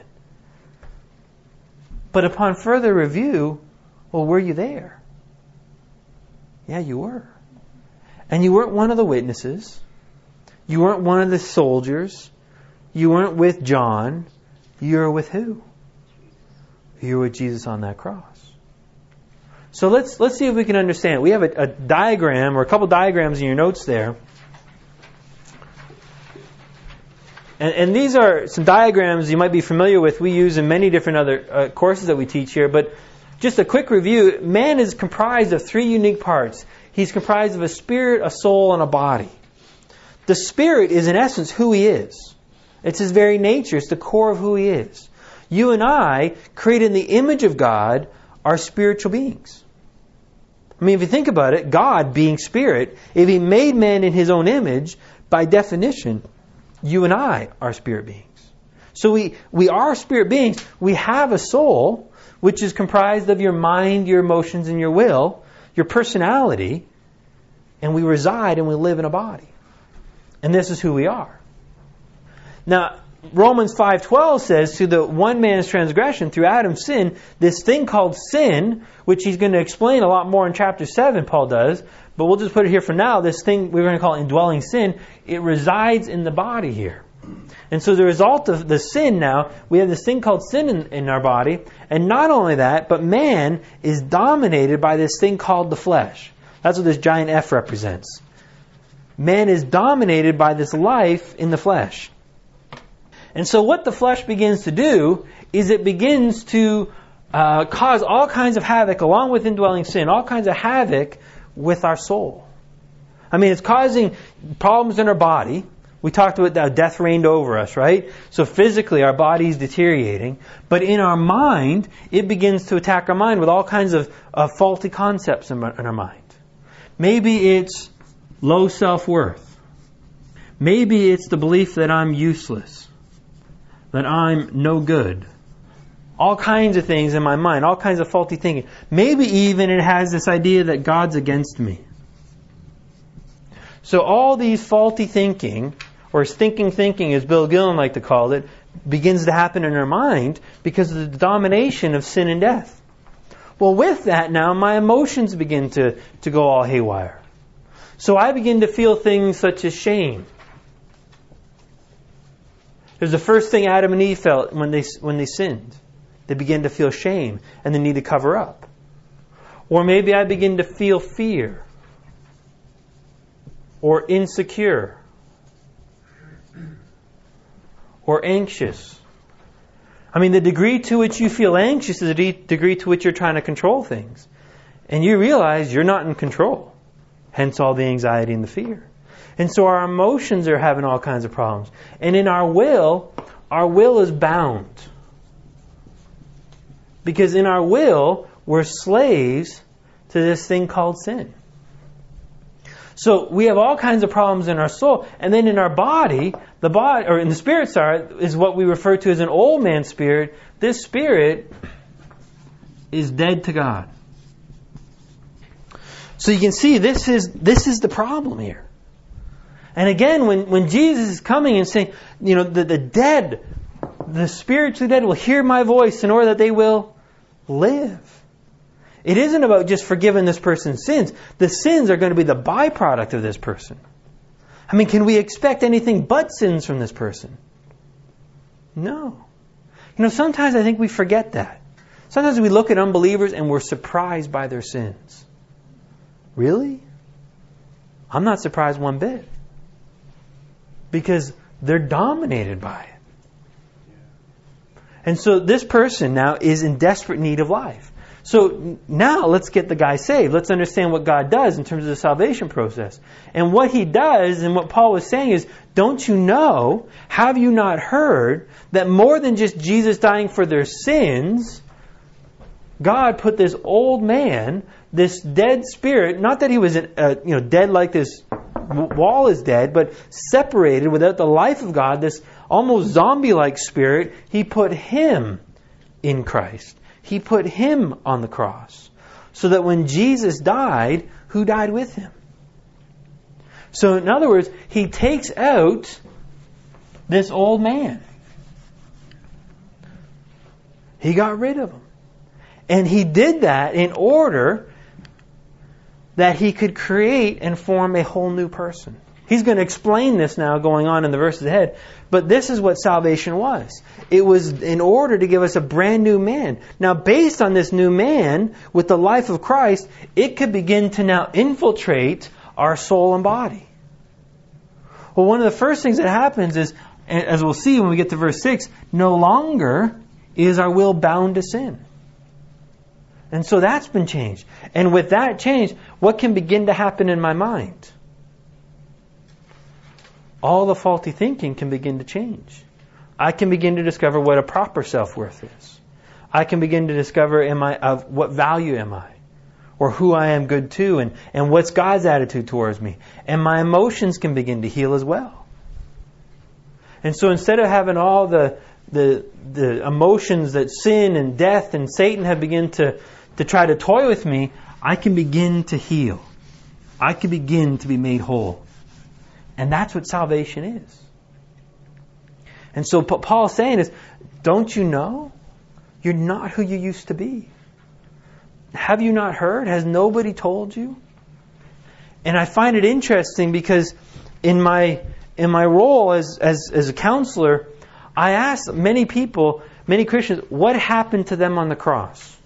But upon further review, well, were you there? Yeah, you were. And you weren't one of the witnesses. You weren't one of the soldiers. You weren't with John. You were with who? You were with Jesus on that cross. So let's let's see if we can understand. We have a, a diagram or a couple diagrams in your notes there And, and, these are some diagrams you might be familiar with. We use in many different other uh, courses that we teach here. But just a quick review man is comprised of three unique parts. He's comprised of a spirit, a soul, and a body. The spirit is, in essence, who he is. It's his very nature, it's the core of who he is. You and I, created in the image of God, are spiritual beings. I mean, if you think about it, God being spirit, if he made man in his own image, by definition, you and I are spirit beings. So we, we are spirit beings. We have a soul, which is comprised of your mind, your emotions, and your will, your personality, and we reside and we live in a body. And this is who we are. Now, Romans 5:12 says to the one man's transgression through Adam's sin, this thing called sin, which he's going to explain a lot more in chapter 7 Paul does, but we'll just put it here for now. This thing we're going to call indwelling sin, it resides in the body here. And so the result of the sin now, we have this thing called sin in, in, our body. And not only that, but man is dominated by this thing called the flesh. That's what this giant F represents. Man is dominated by this life in the flesh. And so what the flesh begins to do is it begins to uh, cause all kinds of havoc along with indwelling sin, all kinds of havoc with our soul. I mean, it's causing problems in our body. We talked about that death reigned over us, right? So physically, our body is deteriorating. But in our mind, it begins to attack our mind with all kinds of faulty concepts in, in our mind. Maybe it's low self worth. Maybe it's the belief that I'm useless, that I'm no good, all kinds of things in my mind, all kinds of faulty thinking. Maybe even it has this idea that God's against me. So all these faulty thinking, or stinking thinking as Bill Gillham liked to call it, begins to happen in our mind because of the domination of sin and death. Well, with that now, my emotions begin to, to go all haywire. So I begin to feel things such as shame. It was the first thing Adam and Eve felt when they, when they sinned. They begin to feel shame and the need to cover up. Or maybe I begin to feel fear or insecure or anxious. I mean, the degree to which you feel anxious is the degree to which you're trying to control things. And you realize you're not in control. Hence all the anxiety and the fear. And so our emotions are having all kinds of problems. And in our will, our will is bound Because in our will, we're slaves to this thing called sin. So we have all kinds of problems in our soul, and then in our body, the body or in the spirit side is what we refer to as an old man spirit. This spirit is dead to God. So you can see this is this is the problem here. And again, when, when Jesus is coming and saying, you know, the, the dead, the spiritually dead will hear my voice in order that they will live. It isn't about just forgiving this person's sins. The sins are going to be the byproduct of this person. I mean, can we expect anything but sins from this person? No. You know, sometimes I think we forget that. Sometimes we look at unbelievers and we're surprised by their sins. Really? I'm not surprised one bit. Because they're dominated by it. And so this person now is in desperate need of life. So now let's get the guy saved. Let's understand what God does in terms of the salvation process. And what he does, and what Paul was saying is, don't you know, have you not heard that more than just Jesus dying for their sins, God put this old man, this dead spirit, not that he was uh, you know dead like this wall is dead, but separated without the life of God, this almost zombie-like spirit, he put him in Christ. He put him on the cross. So that when Jesus died, who died with him? So in other words, he takes out this old man. He got rid of him. And he did that in order that he could create and form a whole new person. He's going to explain this now going on in the verses ahead. But this is what salvation was. It was in order to give us a brand new man. Now, based on this new man, with the life of Christ, it could begin to now infiltrate our soul and body. Well, one of the first things that happens is, as we'll see when we get to verse 6, no longer is our will bound to sin. And so that's been changed. And with that change, what can begin to happen in my mind? All the faulty thinking can begin to change. I can begin to discover what a proper self worth is. I can begin to discover am I of what value am I? Or who I am good to and, and what's God's attitude towards me. And my emotions can begin to heal as well. And so instead of having all the the the emotions that sin and death and Satan have begun to to try to toy with me, I can begin to heal. I can begin to be made whole. And that's what salvation is. And so what Paul's saying is, don't you know? You're not who you used to be. Have you not heard? Has nobody told you? And I find it interesting because in my in my role as, as, as a counselor, I ask many people, many Christians, what happened to them on the cross?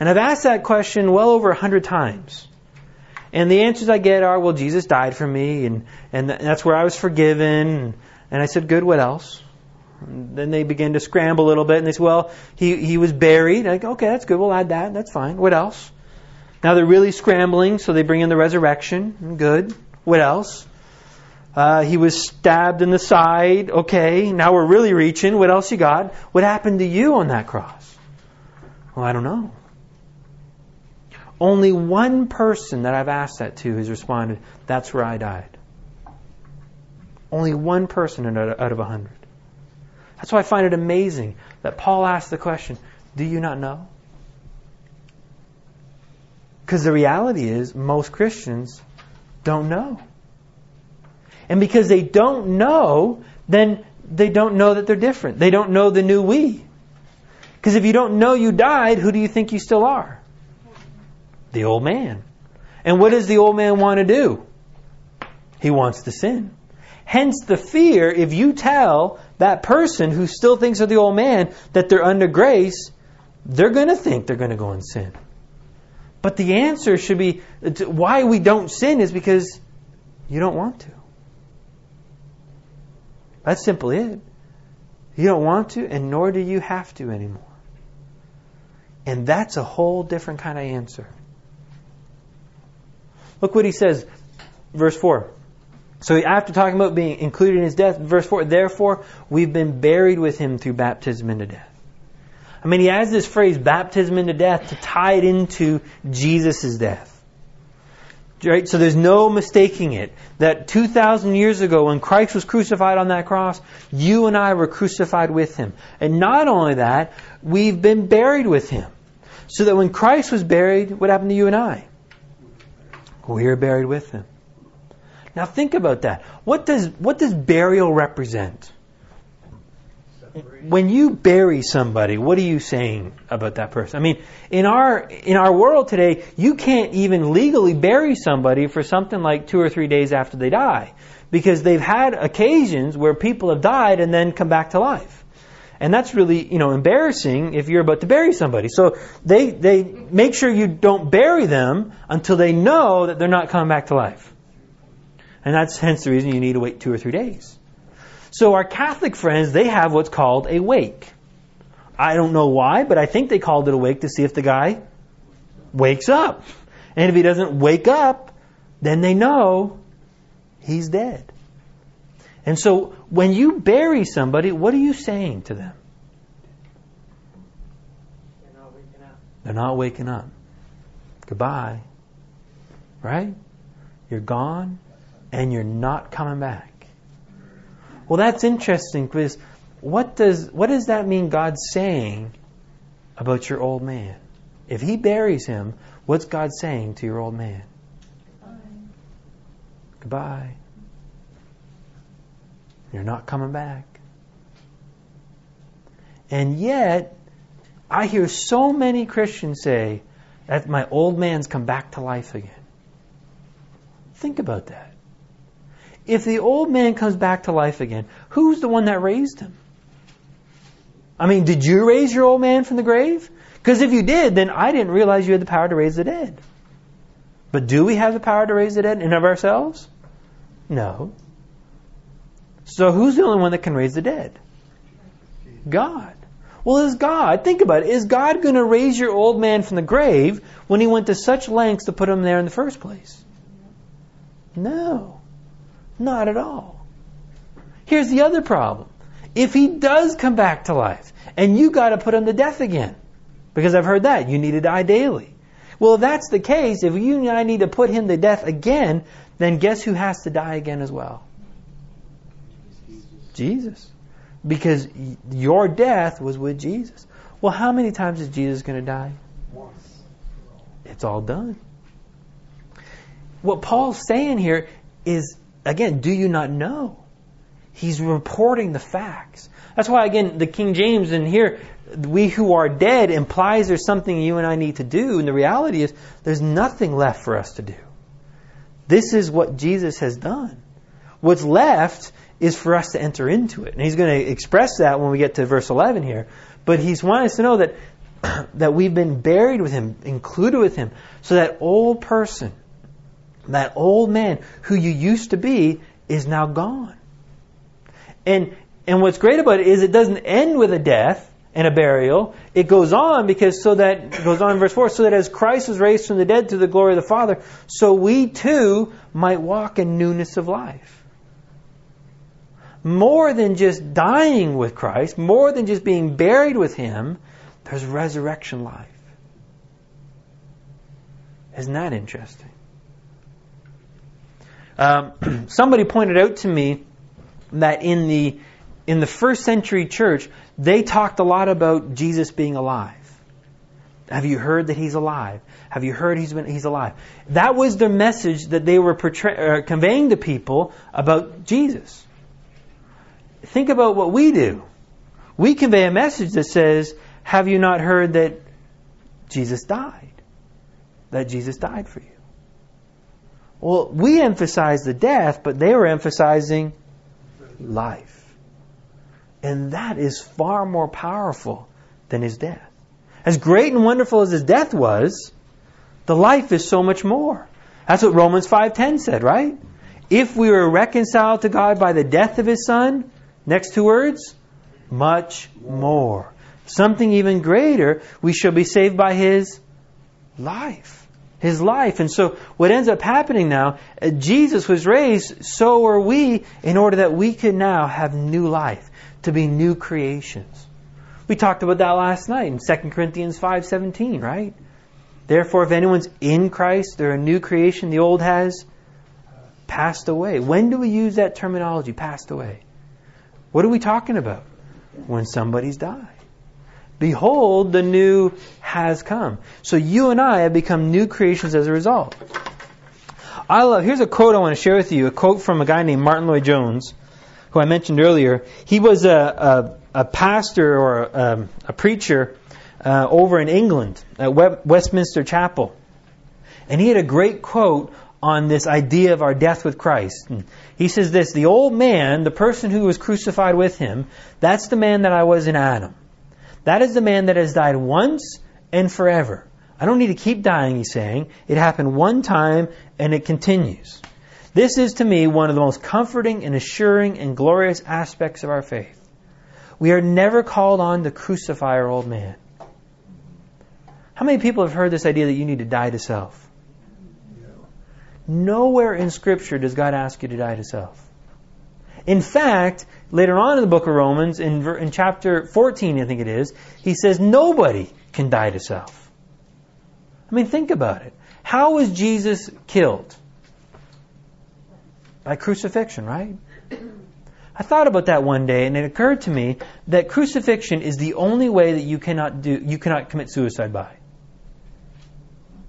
And I've asked that question well over a hundred times. And the answers I get are, well, Jesus died for me, and, and that's where I was forgiven. And I said, good, what else? And then they begin to scramble a little bit, and they say, well, he, he was buried. I go, okay, that's good, we'll add that, that's fine. What else? Now they're really scrambling, so they bring in the resurrection. Good. What else? Uh, he was stabbed in the side. Okay, now we're really reaching. What else you got? What happened to you on that cross? Well, I don't know. Only one person that I've asked that to has responded, that's where I died. Only one person out of a hundred. That's why I find it amazing that Paul asked the question, do you not know? Because the reality is, most Christians don't know. And because they don't know, then they don't know that they're different. They don't know the new we. Because if you don't know you died, who do you think you still are? The old man. And what does the old man want to do? He wants to sin. Hence the fear, if you tell that person who still thinks of the old man that they're under grace, they're going to think they're going to go and sin. But the answer should be why we don't sin is because you don't want to. That's simply it. You don't want to, and nor do you have to anymore. And that's a whole different kind of answer. Look what he says, verse 4. So after talking about being included in his death, verse 4, therefore we've been buried with him through baptism into death. I mean, he has this phrase, baptism into death, to tie it into Jesus' death. Right? So there's no mistaking it. That 2,000 years ago, when Christ was crucified on that cross, you and I were crucified with him. And not only that, we've been buried with him. So that when Christ was buried, what happened to you and I? We are buried with him. Now think about that. What does, what does burial represent? When you bury somebody, what are you saying about that person? I mean, in our in our world today, you can't even legally bury somebody for something like two or three days after they die, because they've had occasions where people have died and then come back to life, and that's really you know embarrassing if you're about to bury somebody. So they they make sure you don't bury them until they know that they're not coming back to life, and that's hence the reason you need to wait two or three days. So our Catholic friends, they have what's called a wake. I don't know why, but I think they called it a wake to see if the guy wakes up. And if he doesn't wake up, then they know he's dead. And so when you bury somebody, what are you saying to them? They're not waking up. They're not waking up. Goodbye. Right? You're gone and you're not coming back. Well, that's interesting because what does what does that mean God's saying about your old man? If he buries him, what's God saying to your old man? Goodbye. You're not coming back. And yet, I hear so many Christians say that my old man's come back to life again. Think about that. If the old man comes back to life again, who's the one that raised him? I mean, did you raise your old man from the grave? Because if you did, then I didn't realize you had the power to raise the dead. But do we have the power to raise the dead in of ourselves? No. So who's the only one that can raise the dead? God. Well, is God, think about it, is God going to raise your old man from the grave when he went to such lengths to put him there in the first place? No. Not at all. Here's the other problem. If he does come back to life, and you got to put him to death again, because I've heard that, you need to die daily. Well, if that's the case, if you and I need to put him to death again, then guess who has to die again as well? Jesus. Because your death was with Jesus. Well, how many times is Jesus going to die? Once. It's all done. What Paul's saying here is, again, do you not know? He's reporting the facts. That's why, again, the King James in here, we who are dead implies there's something you and I need to do. And the reality is, there's nothing left for us to do. This is what Jesus has done. What's left is for us to enter into it. And he's going to express that when we get to verse 11 here. But he's wanting us to know that, that we've been buried with him, included with him. So that old person, that old man who you used to be, is now gone. And, and what's great about it is it doesn't end with a death and a burial. It goes on because so that, goes on in verse 4, so that as Christ was raised from the dead to the glory of the Father, so we too might walk in newness of life more than just dying with Christ, more than just being buried with Him, there's resurrection life. Isn't that interesting? Um, somebody pointed out to me that in the in the first century church, they talked a lot about Jesus being alive. Have you heard that he's alive? Have you heard he's been he's alive? That was the message that they were portray, uh, conveying to people about Jesus think about what we do. We convey a message that says, Have you not heard that Jesus died? That Jesus died for you. Well, we emphasize the death, but they were emphasizing life. And that is far more powerful than his death. As great and wonderful as his death was, the life is so much more. That's what Romans 5:10 said, right? If we were reconciled to God by the death of his son, Next two words, much more. Something even greater, we shall be saved by his life. His life. And so what ends up happening now, uh, Jesus was raised, so are we, in order that we can now have new life, to be new creations. We talked about that last night in 2 Corinthians 5:17, right? Therefore if anyone's in Christ, they're a new creation, the old has passed away. When do we use that terminology, passed away? What are we talking about? When somebody's died. Behold, the new has come. So you and I have become new creations as a result. I love, here's a quote I want to share with you, a quote from a guy named Martyn Lloyd-Jones, who I mentioned earlier. He was a, a, a pastor or a, um, a preacher uh, over in England at Westminster Chapel. And he had a great quote on this idea of our death with Christ. And he says this, the old man, the person who was crucified with him, that's the man that I was in Adam. That is the man that has died once and forever. I don't need to keep dying, he's saying. It happened one time and it continues. This is to me one of the most comforting and assuring and glorious aspects of our faith. We are never called on to crucify our old man. How many people have heard this idea that you need to die to self? Nowhere in Scripture does God ask you to die to self. In fact, later on in the book of Romans, in, in chapter 14, I think it is, he says nobody can die to self. I mean, think about it. How was Jesus killed? By crucifixion, right? I thought about that one day and it occurred to me that crucifixion is the only way that you cannot do you cannot commit suicide by.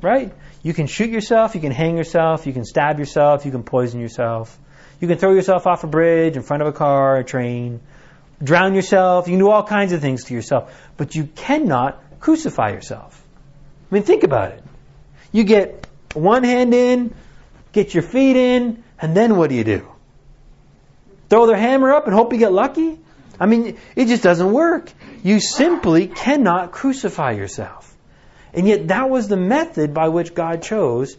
Right? You can shoot yourself, you can hang yourself, you can stab yourself, you can poison yourself. You can throw yourself off a bridge, in front of a car, a train, drown yourself, you can do all kinds of things to yourself, but you cannot crucify yourself. I mean, think about it. You get one hand in, get your feet in, and then what do you do? Throw their hammer up and hope you get lucky? I mean, it just doesn't work. You simply cannot crucify yourself. And yet that was the method by which God chose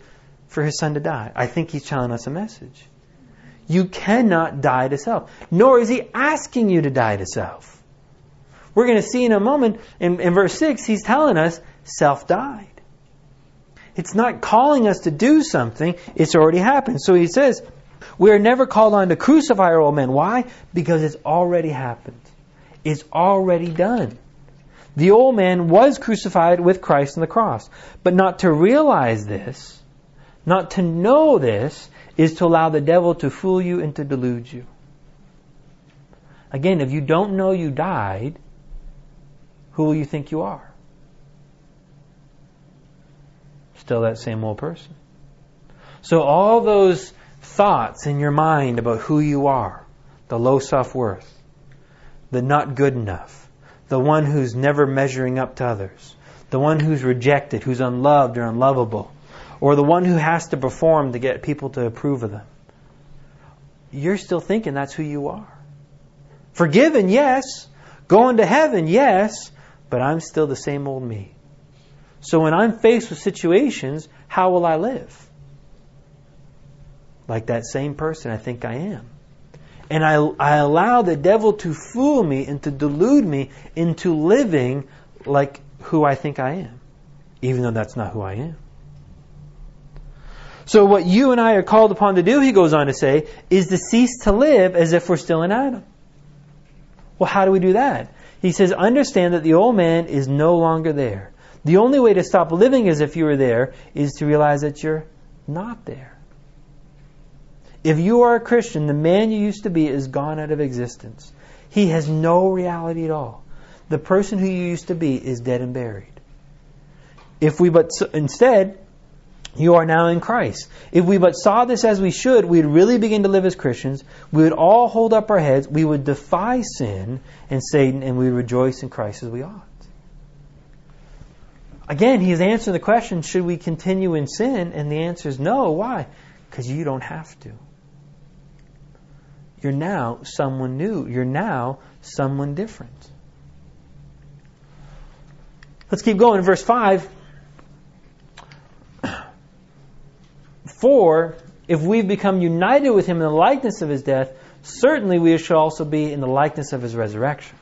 for his son to die. I think he's telling us a message. You cannot die to self. Nor is he asking you to die to self. We're going to see in a moment, in, in verse 6, he's telling us self died. It's not calling us to do something, it's already happened. So he says, we are never called on to crucify our old men. Why? Because it's already happened. It's already done. The old man was crucified with Christ on the cross. But not to realize this, not to know this, is to allow the devil to fool you and to delude you. Again, if you don't know you died, who will you think you are? Still that same old person. So all those thoughts in your mind about who you are, the low self worth, the not good enough, the one who's never measuring up to others, the one who's rejected, who's unloved or unlovable, or the one who has to perform to get people to approve of them. You're still thinking that's who you are. Forgiven, yes. Going to heaven, yes. But I'm still the same old me. So when I'm faced with situations, how will I live? Like that same person I think I am. And I, I allow the devil to fool me and to delude me into living like who I think I am, even though that's not who I am. So what you and I are called upon to do, he goes on to say, is to cease to live as if we're still in Adam. Well, how do we do that? He says, understand that the old man is no longer there. The only way to stop living as if you were there is to realize that you're not there. If you are a Christian, the man you used to be is gone out of existence. He has no reality at all. The person who you used to be is dead and buried. If we but instead, you are now in Christ. If we but saw this as we should, we'd really begin to live as Christians. We would all hold up our heads. We would defy sin and Satan, and we would rejoice in Christ as we ought. Again, he's answering the question, should we continue in sin? And the answer is no. Why? Because you don't have to. You're now someone new. You're now someone different. Let's keep going. Verse 5. For if we've become united with him in the likeness of his death, certainly we shall also be in the likeness of his resurrection.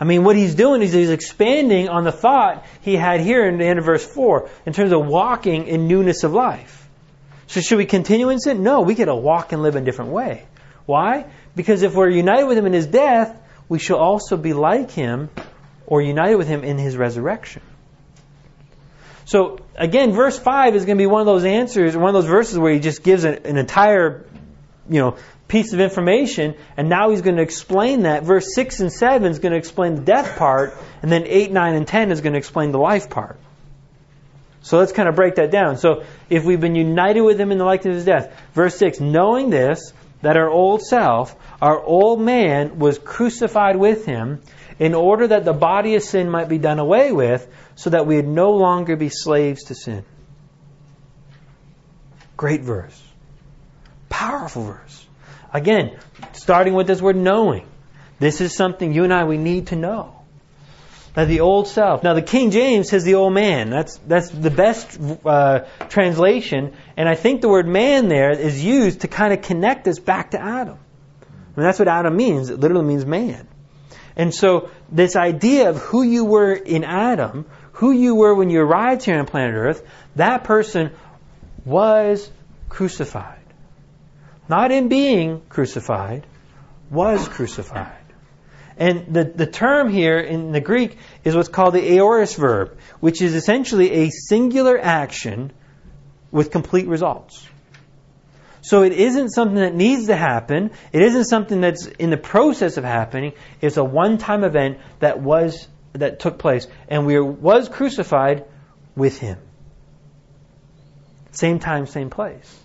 I mean, what he's doing is he's expanding on the thought he had here in the end of verse 4 in terms of walking in newness of life. So should we continue in sin? No, we get to walk and live a different way. Why? Because if we're united with him in his death, we shall also be like him or united with him in his resurrection. So again, verse 5 is going to be one of those answers, one of those verses where he just gives an, an entire, you know, piece of information, and now he's going to explain that. Verse 6 and 7 is going to explain the death part, and then 8, 9, and 10 is going to explain the life part. So let's kind of break that down. So if we've been united with him in the likeness of his death, verse 6, knowing this, that our old self, our old man, was crucified with him in order that the body of sin might be done away with, so that we would no longer be slaves to sin. Great verse. Powerful verse. Again, starting with this word knowing. This is something you and I, we need to know. That the old self. Now, the King James says the old man. That's, that's the best uh, translation. And I think the word man there is used to kind of connect us back to Adam. I mean, that's what Adam means. It literally means man. And so, this idea of who you were in Adam, who you were when you arrived here on planet Earth, that person was crucified. Not in being crucified, was crucified. And the, the term here in the Greek is what's called the aorist verb, which is essentially a singular action with complete results. So it isn't something that needs to happen. It isn't something that's in the process of happening. It's a one-time event that was that took place, and we was crucified with Him. Same time, same place.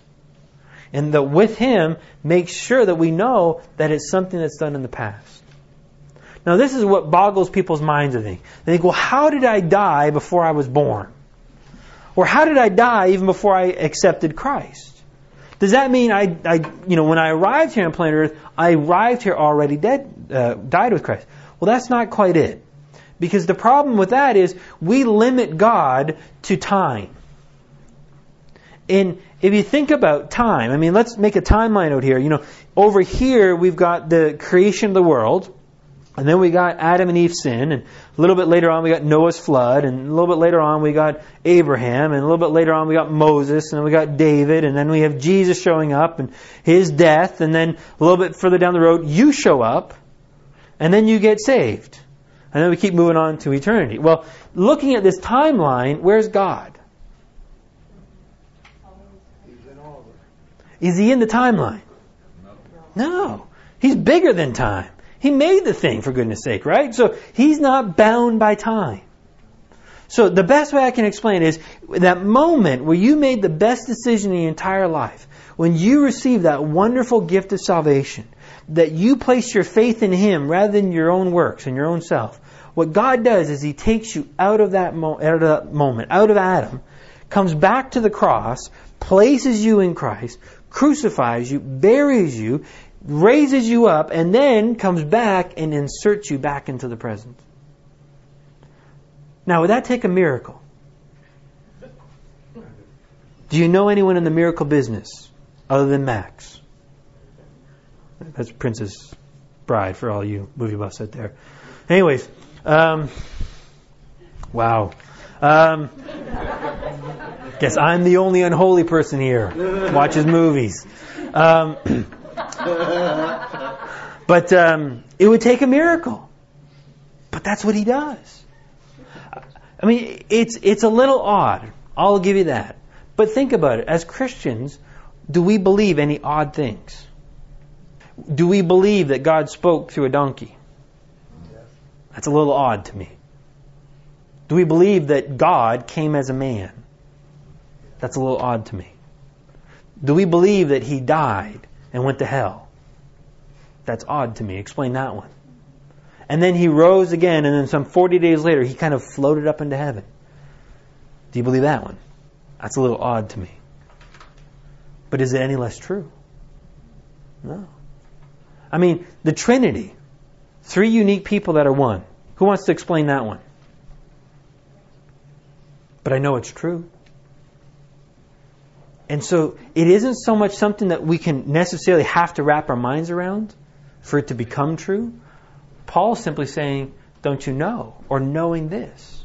And the with Him makes sure that we know that it's something that's done in the past. Now, this is what boggles people's minds, I think. They think, well, how did I die before I was born? Or how did I die even before I accepted Christ? Does that mean I, I you know, when I arrived here on planet Earth, I arrived here already dead, uh, died with Christ? Well, that's not quite it. Because the problem with that is we limit God to time. And if you think about time, I mean, let's make a timeline out here. You know, over here we've got the creation of the world, and then we got Adam and Eve's sin, and a little bit later on we got Noah's flood, and a little bit later on we got Abraham, and a little bit later on we got Moses, and then we got David, and then we have Jesus showing up and his death, and then a little bit further down the road you show up, and then you get saved. And then we keep moving on to eternity. Well, looking at this timeline, where's God? Is he in the timeline? No. He's bigger than time. He made the thing, for goodness sake, right? So he's not bound by time. So the best way I can explain is that moment where you made the best decision in your entire life, when you received that wonderful gift of salvation, that you placed your faith in Him rather than your own works and your own self. What God does is He takes you out of that, mo- out of that moment, out of Adam, comes back to the cross, places you in Christ, crucifies you, buries you, raises you up, and then comes back and inserts you back into the present. Now, would that take a miracle? Do you know anyone in the miracle business other than Max? That's Princess Bride for all you movie buffs out there. Anyways, um, wow. Um, guess I'm the only unholy person here. Who watches movies. Um, but um, it would take a miracle. But that's what he does. I mean, it's it's a little odd. I'll give you that. But think about it. As Christians, do we believe any odd things? Do we believe that God spoke through a donkey? That's a little odd to me. Do we believe that God came as a man? That's a little odd to me. Do we believe that he died and went to hell? That's odd to me. Explain that one. And then he rose again, and then some 40 days later, he kind of floated up into heaven. Do you believe that one? That's a little odd to me. But is it any less true? No. I mean, the Trinity, three unique people that are one. Who wants to explain that one? But I know it's true. And so it isn't so much something that we can necessarily have to wrap our minds around for it to become true. Paul's simply saying, Don't you know? Or knowing this.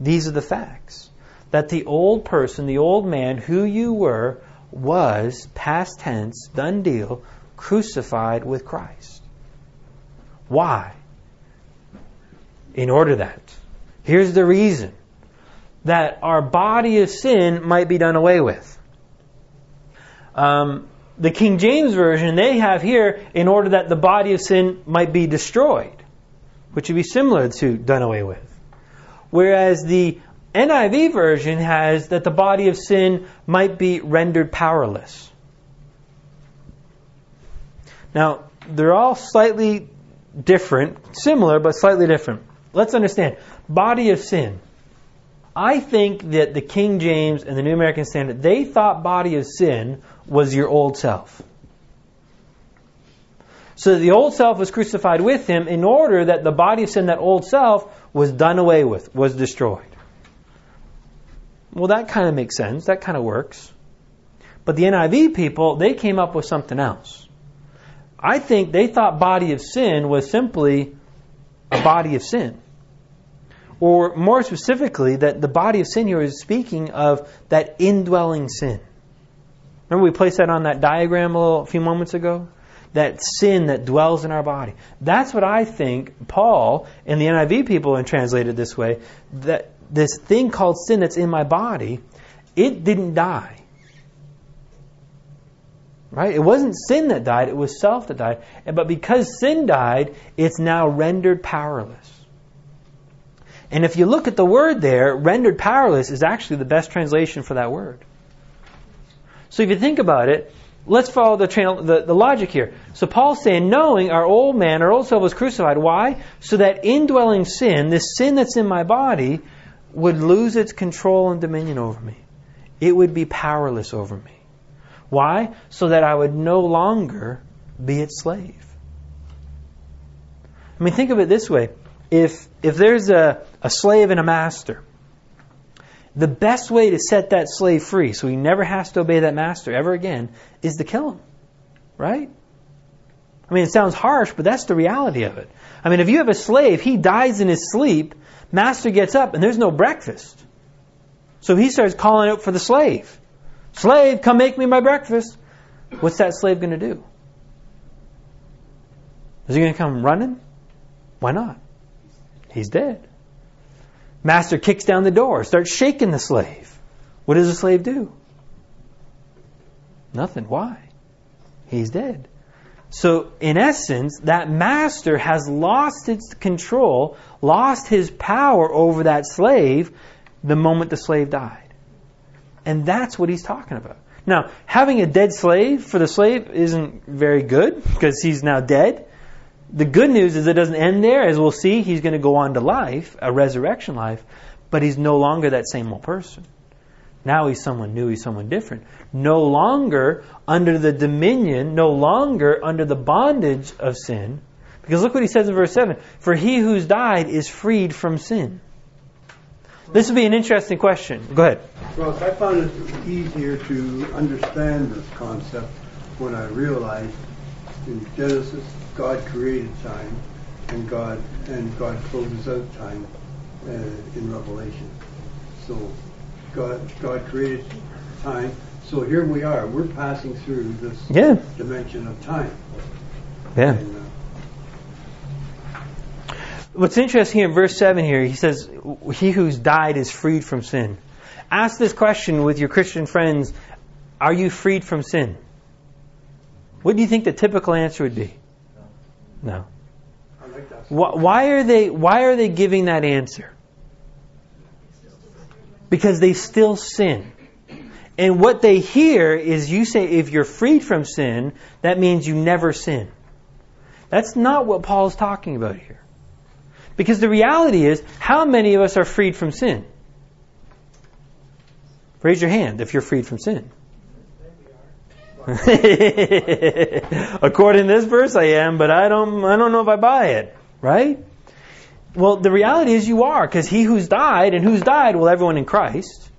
These are the facts. That the old person, the old man, who you were, was, past tense, done deal, crucified with Christ. Why? in order that. Here's the reason that our body of sin might be done away with. Um, the King James Version, they have here, in order that the body of sin might be destroyed, which would be similar to done away with. Whereas the NIV version has that the body of sin might be rendered powerless. Now, they're all slightly different, similar, but slightly different. Let's understand. Body of sin. I think that the King James and the New American Standard, they thought body of sin was your old self. So the old self was crucified with him in order that the body of sin, that old self, was done away with, was destroyed. Well, that kind of makes sense. That kind of works. But the NIV people, they came up with something else. I think they thought body of sin was simply a body of sin. Or more specifically, that the body of sin here is speaking of that indwelling sin. Remember we placed that on that diagram a, little, a few moments ago? That sin that dwells in our body. That's what I think Paul and the NIV people have translated this way. That this thing called sin that's in my body, it didn't die. Right? It wasn't sin that died, it was self that died. But because sin died, it's now rendered powerless. And if you look at the word there, rendered powerless is actually the best translation for that word. So if you think about it, let's follow the, the, the, logic here. So Paul's saying, knowing our old man, our old self was crucified. Why? So that indwelling sin, this sin that's in my body, would lose its control and dominion over me. It would be powerless over me. Why? So that I would no longer be its slave. I mean, think of it this way. If, if there's a, a slave and a master, the best way to set that slave free so he never has to obey that master ever again is to kill him. Right? I mean, it sounds harsh, but that's the reality of it. I mean, if you have a slave, he dies in his sleep, master gets up, and there's no breakfast. So he starts calling out for the slave. Slave, come make me my breakfast. What's that slave going to do? Is he going to come running? Why not? He's dead. Master kicks down the door, starts shaking the slave. What does the slave do? Nothing. Why? He's dead. So, in essence, that master has lost its control, lost his power over that slave the moment the slave died. And that's what he's talking about. Now, having a dead slave for the slave isn't very good because he's now dead. The good news is it doesn't end there. As we'll see, he's going to go on to life, a resurrection life, but he's no longer that same old person. Now he's someone new, he's someone different. No longer under the dominion, no longer under the bondage of sin. Because look what he says in verse 7 For he who's died is freed from sin. This would be an interesting question. Go ahead. I found it easier to understand this concept when I realized in Genesis God created time and God and God closes out time uh, in Revelation. So God God created time. So here we are. We're passing through this yeah. dimension of time. Yeah. And, uh, What's interesting here in verse 7 here, he says, He who's died is freed from sin. Ask this question with your Christian friends Are you freed from sin? What do you think the typical answer would be? No. Why are they why are they giving that answer? Because they still sin. And what they hear is you say if you're freed from sin, that means you never sin. That's not what Paul's talking about here. Because the reality is, how many of us are freed from sin? Raise your hand if you're freed from sin. According to this verse, I am, but I don't, I don't know if I buy it. Right? Well, the reality is you are, because he who's died, and who's died? Well, everyone in Christ.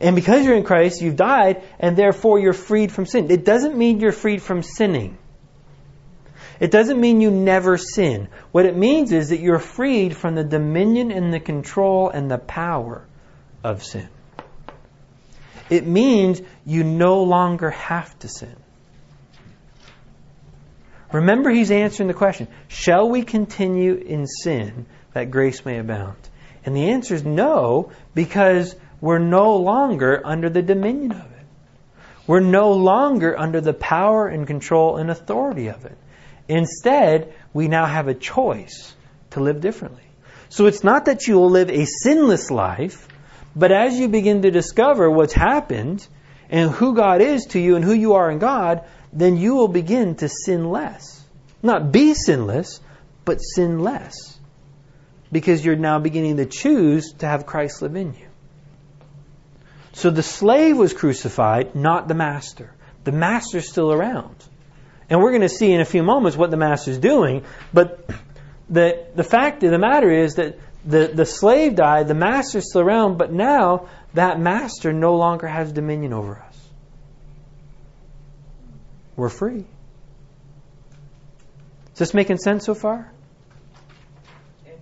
And because you're in Christ, you've died, and therefore you're freed from sin. It doesn't mean you're freed from sinning. It doesn't mean you never sin. What it means is that you're freed from the dominion and the control and the power of sin. It means you no longer have to sin. Remember, he's answering the question Shall we continue in sin that grace may abound? And the answer is no, because we're no longer under the dominion of it. We're no longer under the power and control and authority of it. Instead, we now have a choice to live differently. So it's not that you will live a sinless life, but as you begin to discover what's happened and who God is to you and who you are in God, then you will begin to sin less. Not be sinless, but sin less. Because you're now beginning to choose to have Christ live in you. So the slave was crucified, not the master. The master's still around. And we're going to see in a few moments what the master's doing, but the, the fact of the matter is that the, the slave died, the master's still around, but now that master no longer has dominion over us. We're free. Is this making sense so far? It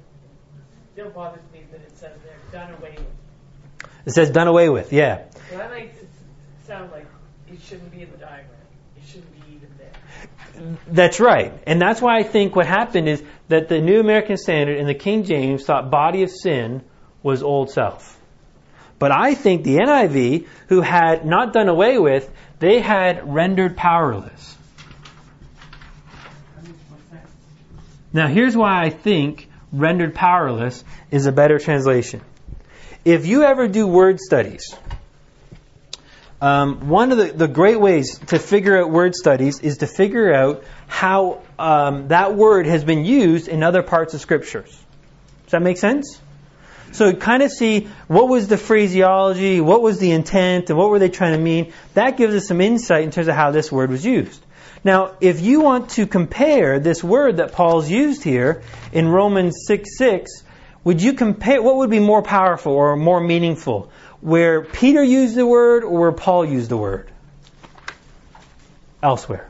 still bothers me that it says they're done away with. It says done away with, yeah. So that makes it sound like it shouldn't be in the diagram. It shouldn't be even there. That's right. And that's why I think what happened is that the New American Standard and the King James thought body of sin was old self. But I think the NIV, who had not done away with, they had rendered powerless. Now, here's why I think rendered powerless is a better translation. If you ever do word studies, um, one of the, the great ways to figure out word studies is to figure out how um, that word has been used in other parts of scriptures. Does that make sense? So kind of see what was the phraseology, what was the intent, and what were they trying to mean. That gives us some insight in terms of how this word was used. Now, if you want to compare this word that Paul's used here in Romans 6 6, would you compare, what would be more powerful or more meaningful? Where Peter used the word or where Paul used the word? Elsewhere.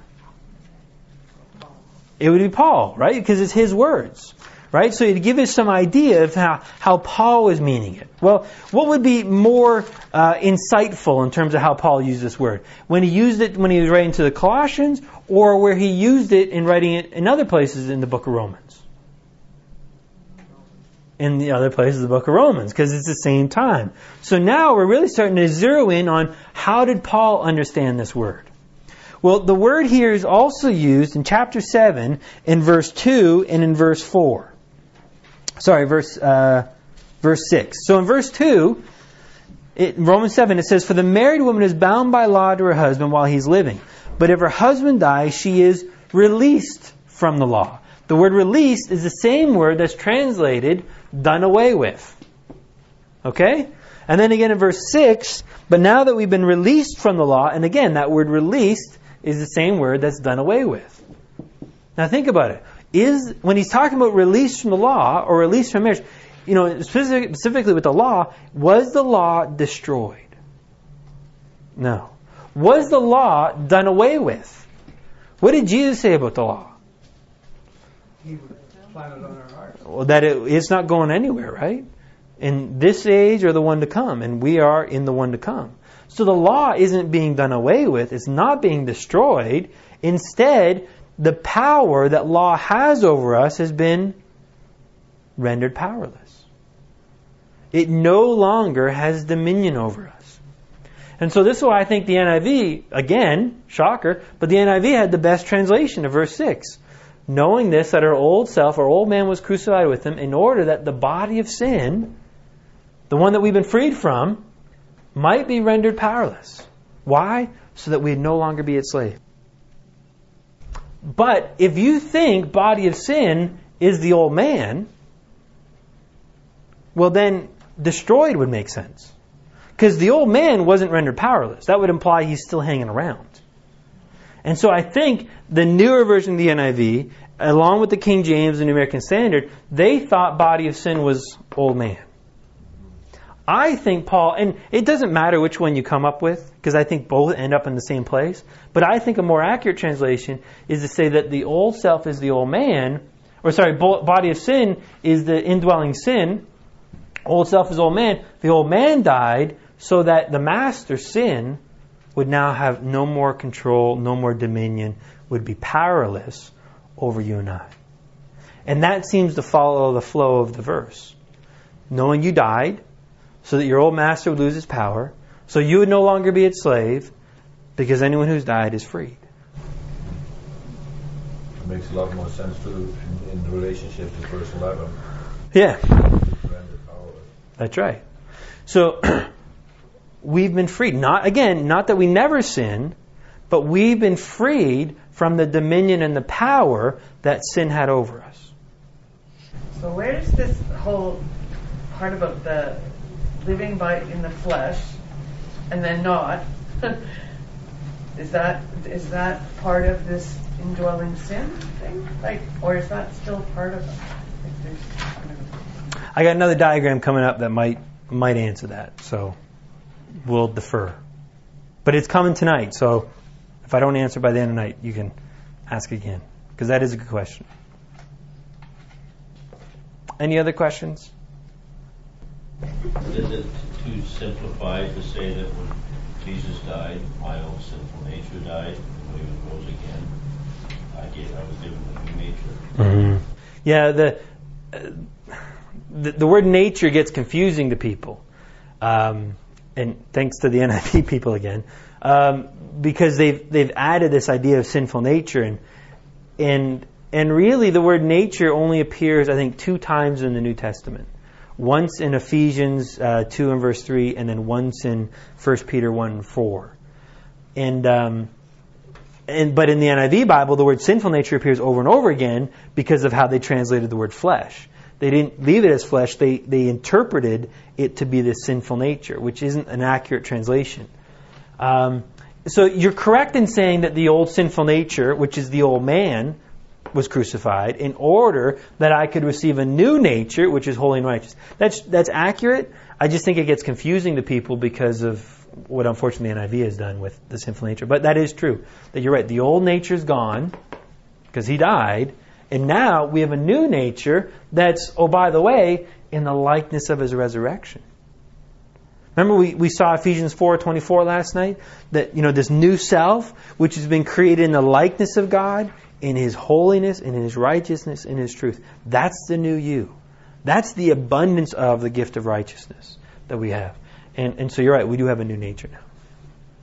It would be Paul, right? Because it's his words. Right? So to give us some idea of how, how Paul was meaning it. Well, what would be more uh, insightful in terms of how Paul used this word? When he used it when he was writing to the Colossians or where he used it in writing it in other places in the book of Romans? In the other places of the book of Romans, because it's the same time. So now we're really starting to zero in on how did Paul understand this word? Well, the word here is also used in chapter 7 in verse 2 and in verse 4 sorry, verse uh, verse six. So in verse two, it, Romans seven, it says, "For the married woman is bound by law to her husband while he's living, but if her husband dies, she is released from the law." The word "released" is the same word that's translated "done away with." Okay. And then again in verse 6, but now that we've been released from the law, and again, that word released is the same word that's done away with. Now think about it is when he's talking about release from the law or release from marriage, you know, specific, specifically with the law, was the law destroyed? No. Was the law done away with? What did Jesus say about the law? He planted on our. Well, that it, it's not going anywhere, right? In this age or the one to come, and we are in the one to come. So the law isn't being done away with, it's not being destroyed. Instead, the power that law has over us has been rendered powerless. It no longer has dominion over us. And so this is why I think the NIV, again, shocker, but the NIV had the best translation of verse 6. Knowing this, that our old self, our old man was crucified with him in order that the body of sin, the one that we've been freed from, might be rendered powerless. Why? So that we'd no longer be its slave. But if you think body of sin is the old man, well then destroyed would make sense. Because the old man wasn't rendered powerless. That would imply he's still hanging around. And so I think the newer version of the NIV, along with the King James and the American Standard, they thought body of sin was old man. I think Paul, and it doesn't matter which one you come up with, because I think both end up in the same place, but I think a more accurate translation is to say that the old self is the old man, or sorry, body of sin is the indwelling sin, old self is old man. The old man died so that the master sin would now have no more control, no more dominion, would be powerless over you and I. And that seems to follow the flow of the verse. Knowing you died, so that your old master would lose his power, so you would no longer be its slave, because anyone who's died is freed. It makes a lot more sense to in, in the relationship to verse 11. Yeah, that's right. So we've been freed. Not again, not that we never sin, but we've been freed from the dominion and the power that sin had over us. So where does this whole part about the living by in the flesh and then not is that is that part of this indwelling sin thing? Like, or is that still part of it? I. I got another diagram coming up that might might answer that. So we'll defer. But it's coming tonight, so if I don't answer by the end of the night, you can ask again because that is a good question. Any other questions? Is it too simplified to say that when Jesus died, my old sinful nature died, and when he rose again, I gave, I was given a new nature? Yeah, the, uh, the the word nature gets confusing to people, um, and thanks to the NIV people again, um, because they've they've added this idea of sinful nature, and and and really the word nature only appears I think two times in the New Testament. Once in Ephesians uh, two and verse three, and then once in 1 Peter one and four, and um, and but in the NIV Bible, the word sinful nature appears over and over again because of how they translated the word flesh. They didn't leave it as flesh; they they interpreted it to be this sinful nature, which isn't an accurate translation. Um, so you're correct in saying that the old sinful nature, which is the old man, was crucified in order that I could receive a new nature, which is holy and righteous. That's that's accurate. I just think it gets confusing to people because of what unfortunately NIV has done with the sinful nature. But that is true. That you're right. The old nature's gone because he died, and now we have a new nature that's oh by the way in the likeness of his resurrection. Remember we, we saw Ephesians 4:24 last night that you know this new self which has been created in the likeness of God in his holiness in his righteousness in his truth. That's the new you. That's the abundance of the gift of righteousness that we have. And and so you're right, we do have a new nature now.